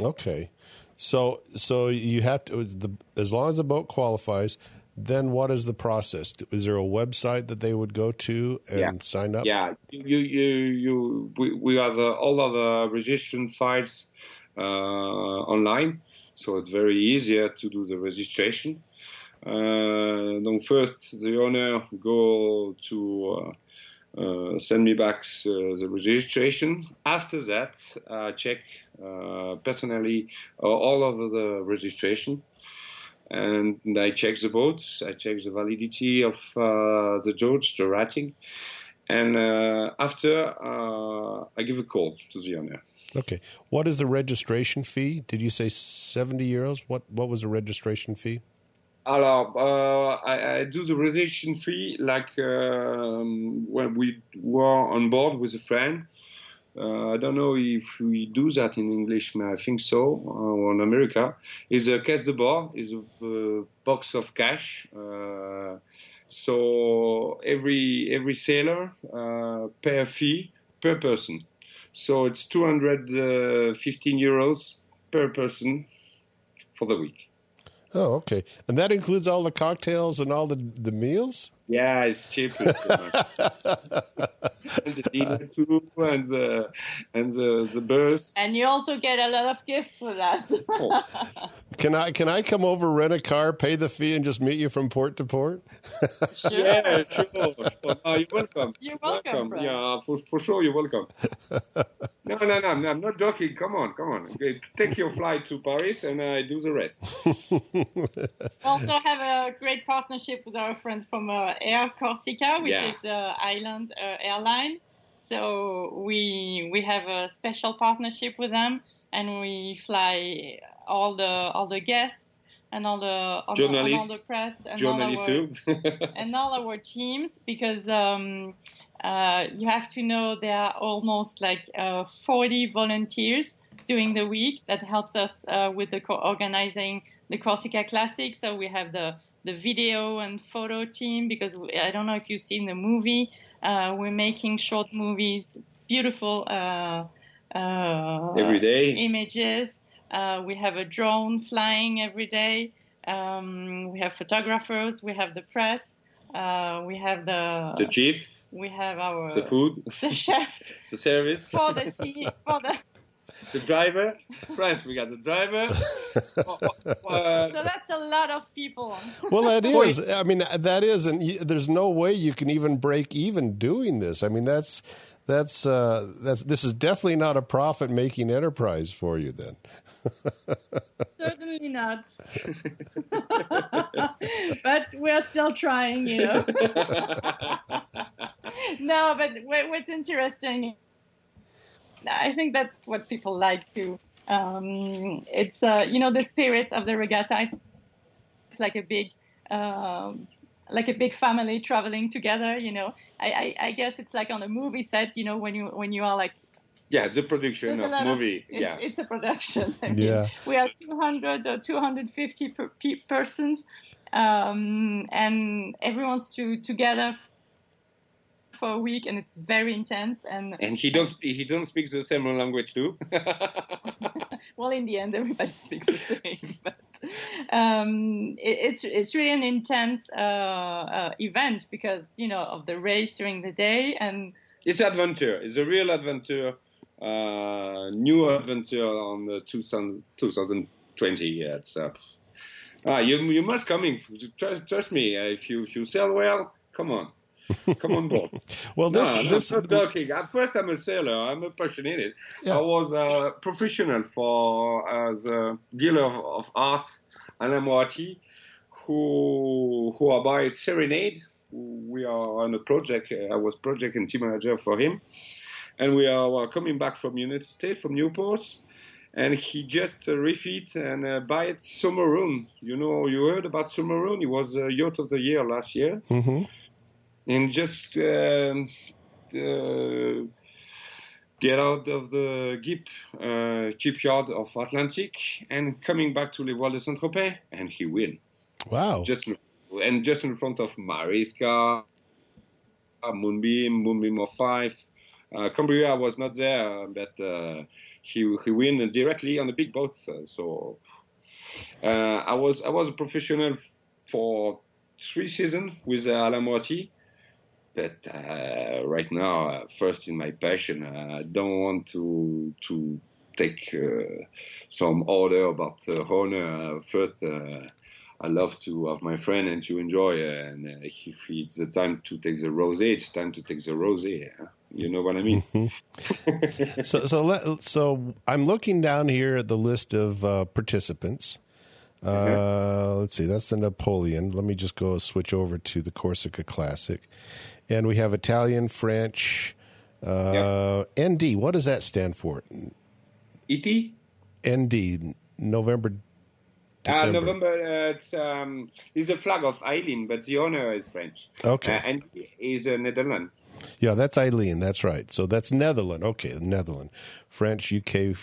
okay. So so you have to the as long as the boat qualifies, then what is the process? Is there a website that they would go to and Yeah. sign up? Yeah, you you you we, we have uh, all of the registration files uh, online, so it's very easier to do the registration. Uh, donc first, the owner go to uh, uh, send me back uh, the registration. After that, I check uh, personally uh, all of the registration and I check the boats, I check the validity of uh, the George, the rating, and uh, after uh, I give a call to the owner. Okay. What is the registration fee? Did you say seventy euros? What what was the registration fee? Alors, uh, I, I do the registration fee like um, when we were on board with a friend. Uh, I don't know if we do that in English, but I think so. Uh, in America, is a caisse de bord, is a uh, box of cash. Uh, so every every sailor uh, pay a fee per person. So it's 215 euros per person for the week. Oh, okay. And that includes all the cocktails and all the the meals? Yeah, it's cheaper. *laughs* *laughs* and the dinner too, and the and the the bus. And you also get a lot of gifts for that. Oh, *laughs* Can I can I come over, rent a car, pay the fee, and just meet you from port to port? yeah, sure. sure. No, you're welcome. You're welcome, Frank. Yeah, for, for sure, you're welcome. *laughs* no, no, no, no, I'm not joking. Come on, come on. Okay, Take your flight to Paris, and I do the rest. *laughs* also have a great partnership with our friends from uh, Air Corsica, which Yeah. is the island uh, airline. So we we have a special partnership with them, and we fly all the all the guests and all the all, the, and all Journalists. the press and all our, too. *laughs* and all our teams because um, uh, you have to know there are almost like uh, 40 volunteers during the week that helps us uh, with the co- organizing the Corsica Classic. So we have the the video and photo team because we, I don't know if you've seen the movie. Uh, we're making short movies, beautiful uh, uh, Every day. images. Uh, we have a drone flying every day. Um, we have photographers. We have the press. Uh, we have the, The chief, we have our the food, the chef *laughs* the service, for the tea for the *laughs* the driver. France, we got the driver. Uh, *laughs* so that's a lot of people. Well, that is. I mean, that is, and there's no way you can even break even doing this. I mean, that's that's uh, that's this is definitely not a profit making enterprise for you. Then, *laughs* Certainly not. *laughs* but we're still trying, you know. *laughs* no, but what's interesting, I think that's what people like too. Um, it's uh, you know the spirit of the regatta. It's, it's like a big. Um, like a big family traveling together, you know. I, I, I guess it's like on a movie set, you know, when you when you are like yeah, the production there's of lot movie. Of, it's, yeah. it's a production. *laughs* I mean, Yeah. we are 200 or 250 per, pe- persons, um, and everyone's to, together for a week, and it's very intense. And and he don't he don't speak the same language too. *laughs* *laughs* well, in the end, everybody speaks the same. But um, it, it's it's really an intense uh, uh, event because you know of the race during the day and it's adventure. It's a real adventure. Uh, new adventure on the 2000, 2020. Yeah, it's uh, ah, you you must come in. Trust, trust me. Uh, if you if you sell well, come on. Come on board. *laughs* well, No, this I'm this not joking. At first, I'm a sailor. I'm a passionate. Yeah. I was a professional for uh, the dealer of art, Alain Moati, who who buy Serenade we are on a project. I was project and team manager for him, and we are coming back from United States from Newport, and he just uh, refit and uh, buy it Sumurun. You know, you heard about Sumurun? He was uh, yacht of the year last year, Mm-hmm. and just um, uh, get out of the Guip uh, shipyard of Atlantic and coming back to Le Voile de Saint-Tropez, and he win Wow. just and just in front of Mariska, Moonbeam, Moonbeam of Five. Uh, Cambria was not there, but uh, he he win directly on the big boats. Uh, so uh, I was I was a professional for three seasons with uh. But uh, right now, uh, first in my passion, uh, I don't want to to take uh, some order about uh, honor. Uh, first, uh, I love to have my friend and to enjoy. uh, And uh, if it's the time to take the rosé, it's time to take the rosé. huh? You know what I mean? *laughs* so so let, so I'm looking down here at the list of uh, participants. Uh, Let's see, that's the Napoleon. Let me just go switch over to the Corsica Classic, and we have Italian, French, uh, ND. What does that stand for? E.T. ND, November, Uh, November uh, it's, um, is a flag of Eilean, but the owner is French. Okay. Uh, and is a Netherlands. Yeah, that's Eilean. That's right. So that's Netherlands. Okay, Netherlands, French, UK,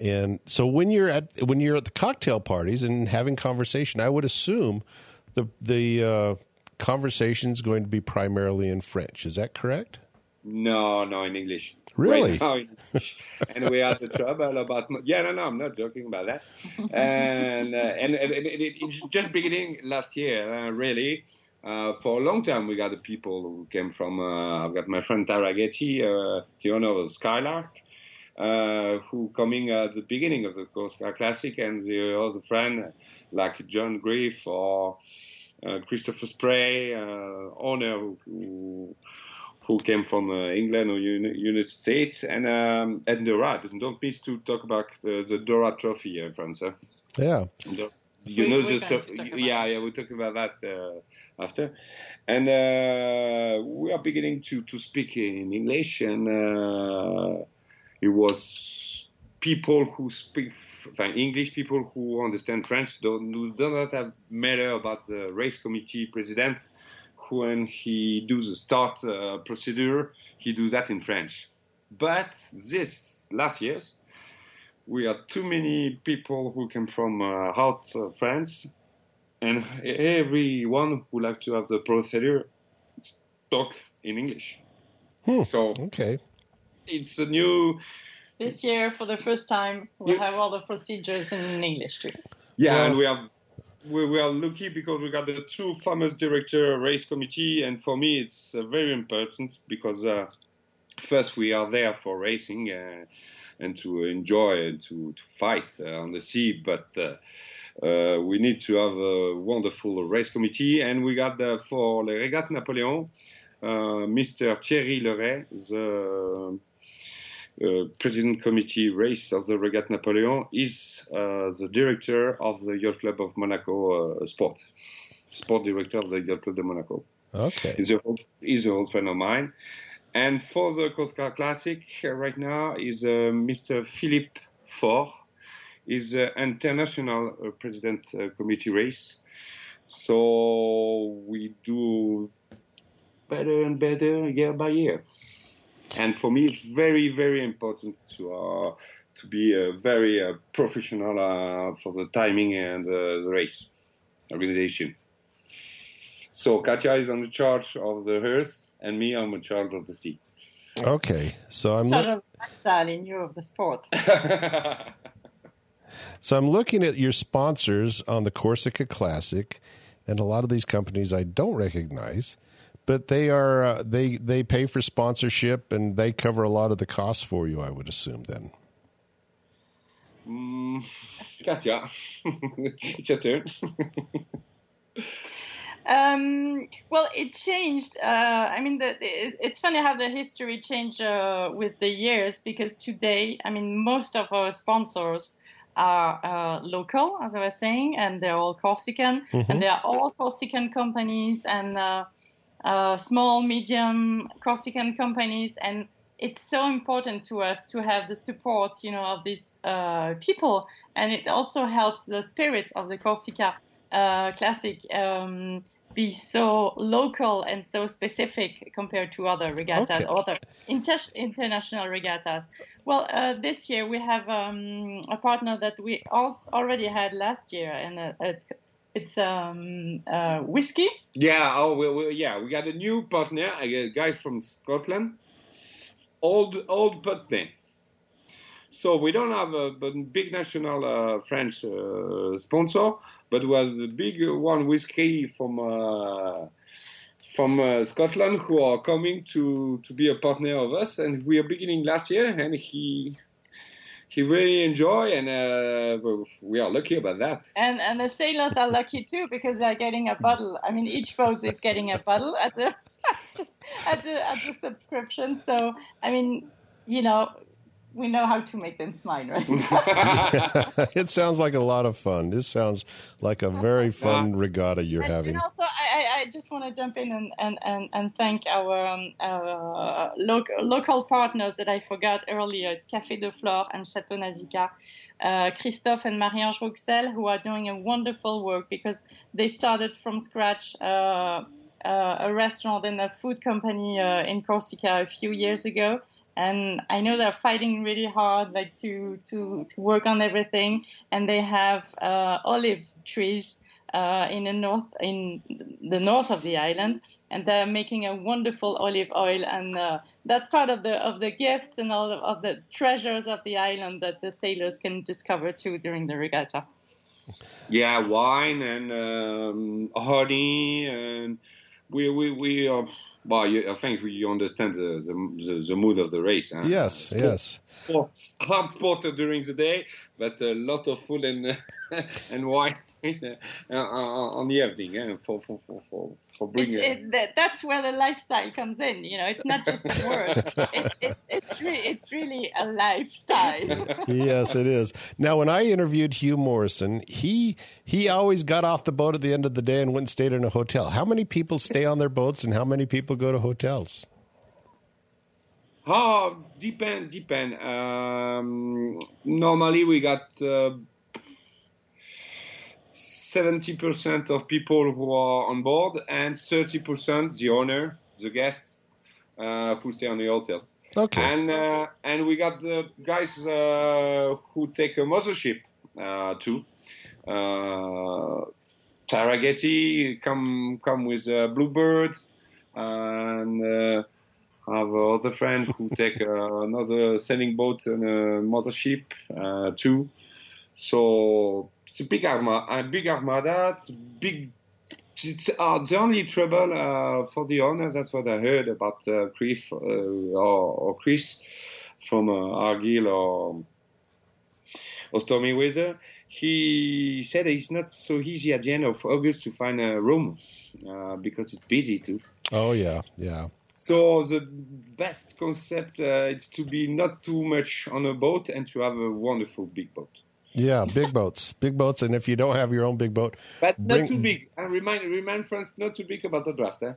and so when you're at when you're at the cocktail parties and having conversation, I would assume the the uh, is going to be primarily in French. Is that correct? No, no, in English. Really? Right now in English. *laughs* and we had the trouble about. Yeah, no, no, I'm not joking about that. And uh, and, it, it, it's just beginning last year, uh, really. Uh, for a long time, we got the people who came from. Uh, I've got my friend Taraghetti, uh, the owner of Skylark, uh, who coming at the beginning of the Corsica Classic, and the other friend like John Griff or uh, Christopher Spray, uh, owner who, who who came from uh, England or Uni- United States, and um, and Dora. Don't miss to talk about the, the Dora Trophy, uh, France. huh? Yeah. The- You We- know, we're just to about yeah, yeah, we'll talk about that uh, after. And uh, we are beginning to, to speak in English, and uh, it was people who speak English, people who understand French, don't, do not have matter about the race committee president, when he does the start uh, procedure, he does that in French. But this last years, we are too many people who come from uh, out of France, and everyone would like to have the procedure talk in English. Hmm. So Okay. it's a new, This year, for the first time, we'll Yeah. have all the procedures in English too. yeah, Well- and we have. We, we are lucky because we got the two famous director race committee, and for me it's uh, very important because uh, first we are there for racing uh, and to enjoy and to, to fight uh, on the sea, but uh, we need to have a wonderful race committee, and we got the, for the Regatta Napoleon, uh, Mr. Thierry Leray, the uh, president committee race of the Regatta Napoleon, is uh, the director of the Yacht Club of Monaco uh, Sport, sport director of the Yacht Club de Monaco. Okay. He's a he's an old friend of mine. And for the Corsica Classic uh, right now is uh, Mr. Philippe Faure. Is uh, international uh, president uh, committee race. So we do better and better year by year. And for me, it's very, very important to uh, to be uh, very uh, professional uh, for the timing and uh, the race organization. So Katya is on the charge of the earth, and me, I'm in charge of the sea. Okay. So I'm Charge look, of lifestyle in view of the sport. *laughs* so I'm looking at your sponsors on the Corsica Classic, and a lot of these companies I don't recognize, but they are uh, they they pay for sponsorship and they cover a lot of the costs for you. I would assume then. Mm, Katya, *laughs* it's your turn. Um, well, it changed. Uh, I mean, the, it, it's funny how the history changed uh, with the years because today, I mean, most of our sponsors are uh, local, as I was saying, and they're all Corsican, and they are all Corsican companies, and uh, uh, small, medium Corsican companies, and it's so important to us to have the support, you know, of these uh, people, and it also helps the spirit of the Corsica uh, Classic um, be so local and so specific compared to other regattas, Okay. other inter- international regattas. Well, uh, this year we have um, a partner that we also already had last year, and uh, it's it's um, uh, whiskey. Yeah, oh, we, we, yeah, we got a new partner, a guy from Scotland, old old partner. So we don't have a big national uh, French uh, sponsor, but was a big one whiskey from uh, from uh, Scotland who are coming to to be a partner of us, and we are beginning last year, and he he really enjoy, and uh, we are lucky about that. And and the sailors are lucky too because they're getting a bottle. I mean, each boat is getting a bottle at the *laughs* at the at the subscription. So I mean, you know, we know how to make them smile, right? *laughs* *laughs* it sounds like a lot of fun. This sounds like a very fun regatta you're and, having. and also, I, I, I just want to jump in and, and, and, and thank our, um, our local, local partners that I forgot earlier. It's Café de Flore and Chateau Nazica. Uh, Christophe and Marie-Ange Rouxel, who are doing a wonderful work because they started from scratch uh, uh, a restaurant and a food company uh, in Corsica a few years ago. And I know they're fighting really hard, like to to, to work on everything. And they have uh, olive trees uh, in the north in the north of the island, and they're making a wonderful olive oil, and uh, that's part of the of the gifts and all of, of the treasures of the island that the sailors can discover too during the regatta. Yeah, wine and um, honey, and we we we are. Well, you, I think you understand the, the the the mood of the race. Huh? Yes, yes. Sports, hard sport during the day, but a lot of food and *laughs* and wine *laughs* uh, on the evening eh, for for for for, for bringing. it, that, that's where the lifestyle comes in. You know, it's not just a word. *laughs* it, it, it's re- it's really a lifestyle. *laughs* yes, it is. Now, when I interviewed Hugh Morrison, he he always got off the boat at the end of the day and went and stayed in a hotel. How many people stay on their boats, and how many people go to hotels? Oh, depend, depend. Um, normally, we got uh, seventy percent of people who are on board, and thirty percent the owner, the guests, uh, who stay on the hotel. Okay. And uh, and we got the guys uh, who take a mothership uh, too. Uh, Tarraghetti come come with Bluebird, and have other friend who *laughs* take uh, another sailing boat and a mothership uh, too. So it's a big armada. A big armada. It's big. It's uh, the only trouble uh, for the owners. That's what I heard about uh, Chris uh, or, or Chris from uh, Argyll or, or Stormy Weather. He said it's not so easy at the end of August to find a room uh, because it's busy too. Oh yeah, yeah. So the best concept uh, is to be not too much on a boat and to have a wonderful big boat. Yeah, big boats, big boats, and if you don't have your own big boat, But Bring- not too big. And remind remind friends not too big about the draft. Eh?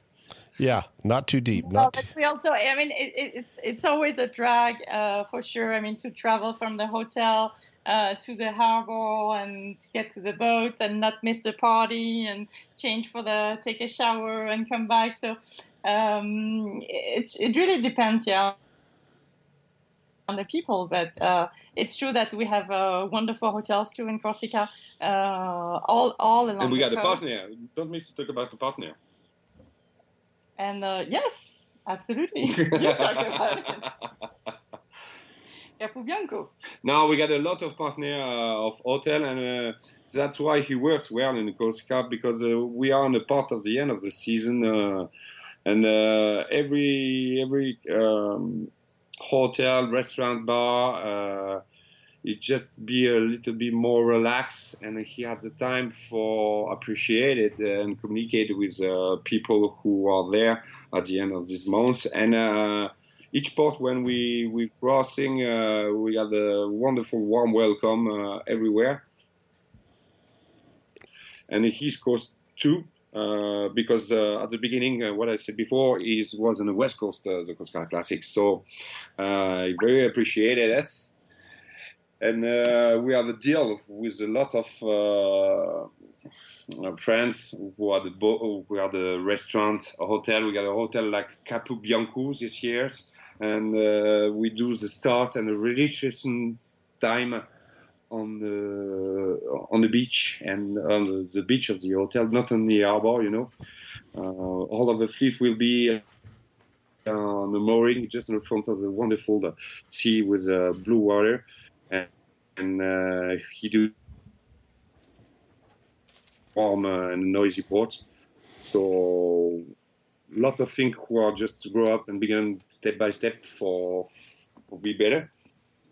yeah, not too deep, Well, not but we also, I mean, it, it, it's it's always a drag uh, for sure. I mean, to travel from the hotel uh, to the harbor and to get to the boat and not miss the party and change for the take a shower and come back. So um, it it really depends, yeah. On the people, but uh, it's true that we have uh, wonderful hotels too in Corsica, uh, all all along And we the got coast. partner. Don't miss to talk about the partner. And uh, yes, absolutely, *laughs* *laughs* you talk about it. Capo Bianco. Now we got a lot of partner uh, of hotel, and uh, that's why he works well in Corsica because uh, we are on the part of the end of the season, uh, and uh, every every um, hotel, restaurant, bar, uh, it just be a little bit more relaxed, and he had the time for appreciate it and communicate with uh, people who are there at the end of this month, and. Uh, each port when we we crossing uh, we had a wonderful warm welcome uh, everywhere and east coast too Uh, because uh, at the beginning, uh, what I said before is was on the West Coast, uh, the Corsica Classic. So uh, he very appreciated us, and we have a deal with a lot of friends who are the bo- who are the restaurant, a hotel. We got a hotel like Capu Bianco this year, and we do the start and the registration time on the on the beach and on the beach of the hotel, not on the harbor. You know, uh, all of the fleet will be on the mooring just in front of the wonderful uh, sea with uh, blue water, and, and uh, he do warm and noisy port. So, lot of things who are just to grow up and begin step by step for for be better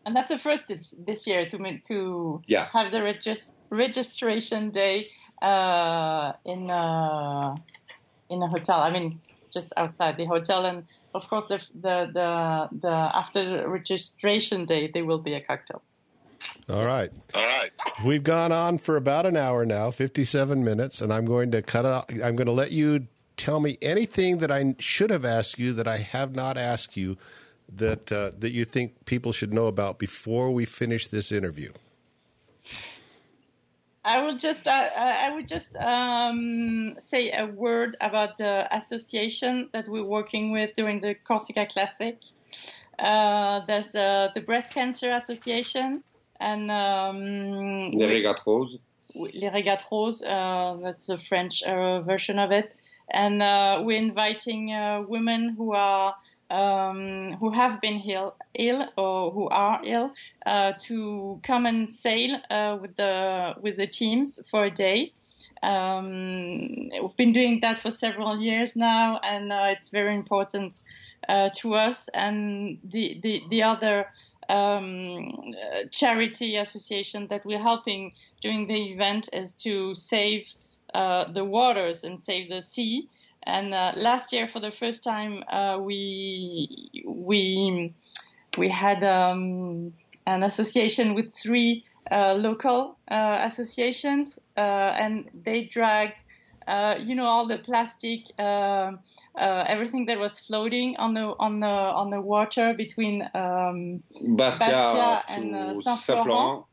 and that's the first this year to to yeah. have the regist- registration day uh, in a, uh, in a hotel. I mean, just outside the hotel, and of course, the the the, the after the registration day, there will be a cocktail. All right. All right. We've gone on for about an hour now, 57 minutes, and I'm going to cut out. I'm going to let you tell me anything that I should have asked you that I have not asked you that uh, that you think people should know about before we finish this interview? I would just uh, I would just um, say a word about the association that we're working with during the Corsica Classic. Uh, there's uh, the Breast Cancer Association and um, Les Régates Roses. Les Régates Roses, uh, that's the French uh, version of it. And we're inviting women who are um, who have been Ill, Ill or who are ill uh, to come and sail uh, with the with the teams for a day. Um, we've been doing that for several years now, and uh, it's very important uh, to us. And the the, the other um, charity association that we're helping during the event is to save uh, the waters and save the sea. And uh, last year, for the first time, uh, we we we had um, an association with three uh, local uh, associations, uh, and they dragged. Uh, you know all the plastic, everything that was floating on the on the on the water between um, Bastia, Bastia and Saint Florent.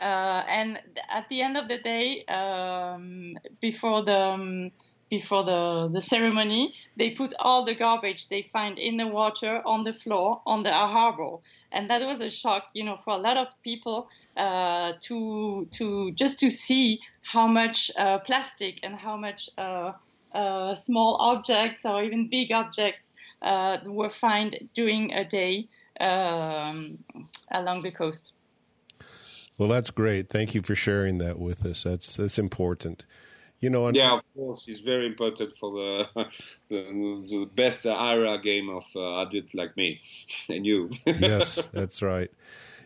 and at the end of the day, um, before the um, before the, the ceremony, they put all the garbage they find in the water on the floor on the harbor, and that was a shock, you know, for a lot of people uh, to to just to see how much uh, plastic and how much uh, uh small objects or even big objects uh, were found during a day um, along the coast. Well, that's great. Thank you for sharing that with us. That's that's important. You know, yeah, of course, it's very important for the *laughs* the, the best IRA game of uh, adults like me *laughs* and you. *laughs* yes, that's right.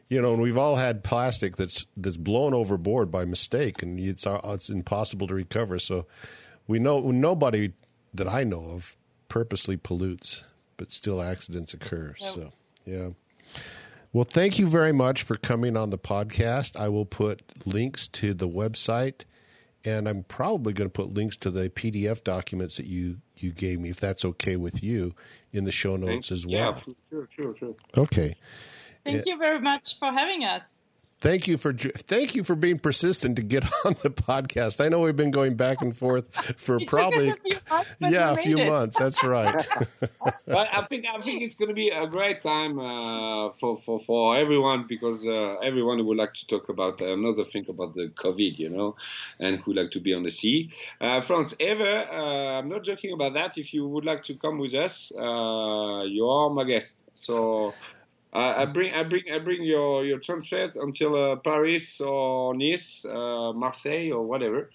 You know, and we've all had plastic that's that's blown overboard by mistake, and it's uh, it's impossible to recover. So we know nobody that I know of purposely pollutes, but still accidents occur. Yep. So yeah. Well, thank you very much for coming on the podcast. I will put links to the website and I'm probably going to put links to the PDF documents that you you gave me, if that's okay with you, in the show notes as well. Yeah, sure, sure, sure. Okay. Thank eh you very much for having us. Thank you for thank you for being persistent to get *laughs* on the podcast. I know we've been going back and forth for probably a months, yeah a few it. months. That's right. *laughs* but I think I think it's going to be a great time uh, for, for for everyone because uh, everyone would like to talk about uh, another thing about the COVID, you know, and who like to be on the sea. Uh, Franz, ever uh, I'm not joking about that. If you would like to come with us, uh, you are my guest. So I bring I bring I bring your your transfers until uh, Paris or Nice, uh, Marseille or whatever.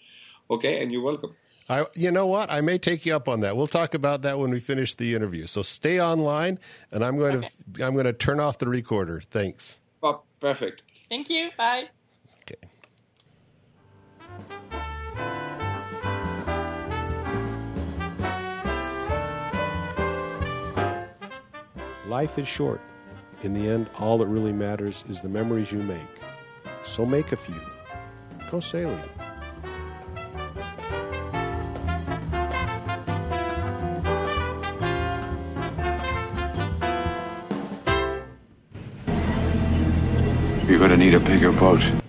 Okay, and you're welcome. I, you know what? I may take you up on that. We'll talk about that when we finish the interview. So stay online, and I'm going okay. to I'm going to turn off the recorder. Thanks. Oh, perfect. Thank you. Bye. Okay. Life is short. In the end, all that really matters is the memories you make. So make a few. Go sailing. You're going to need a bigger boat.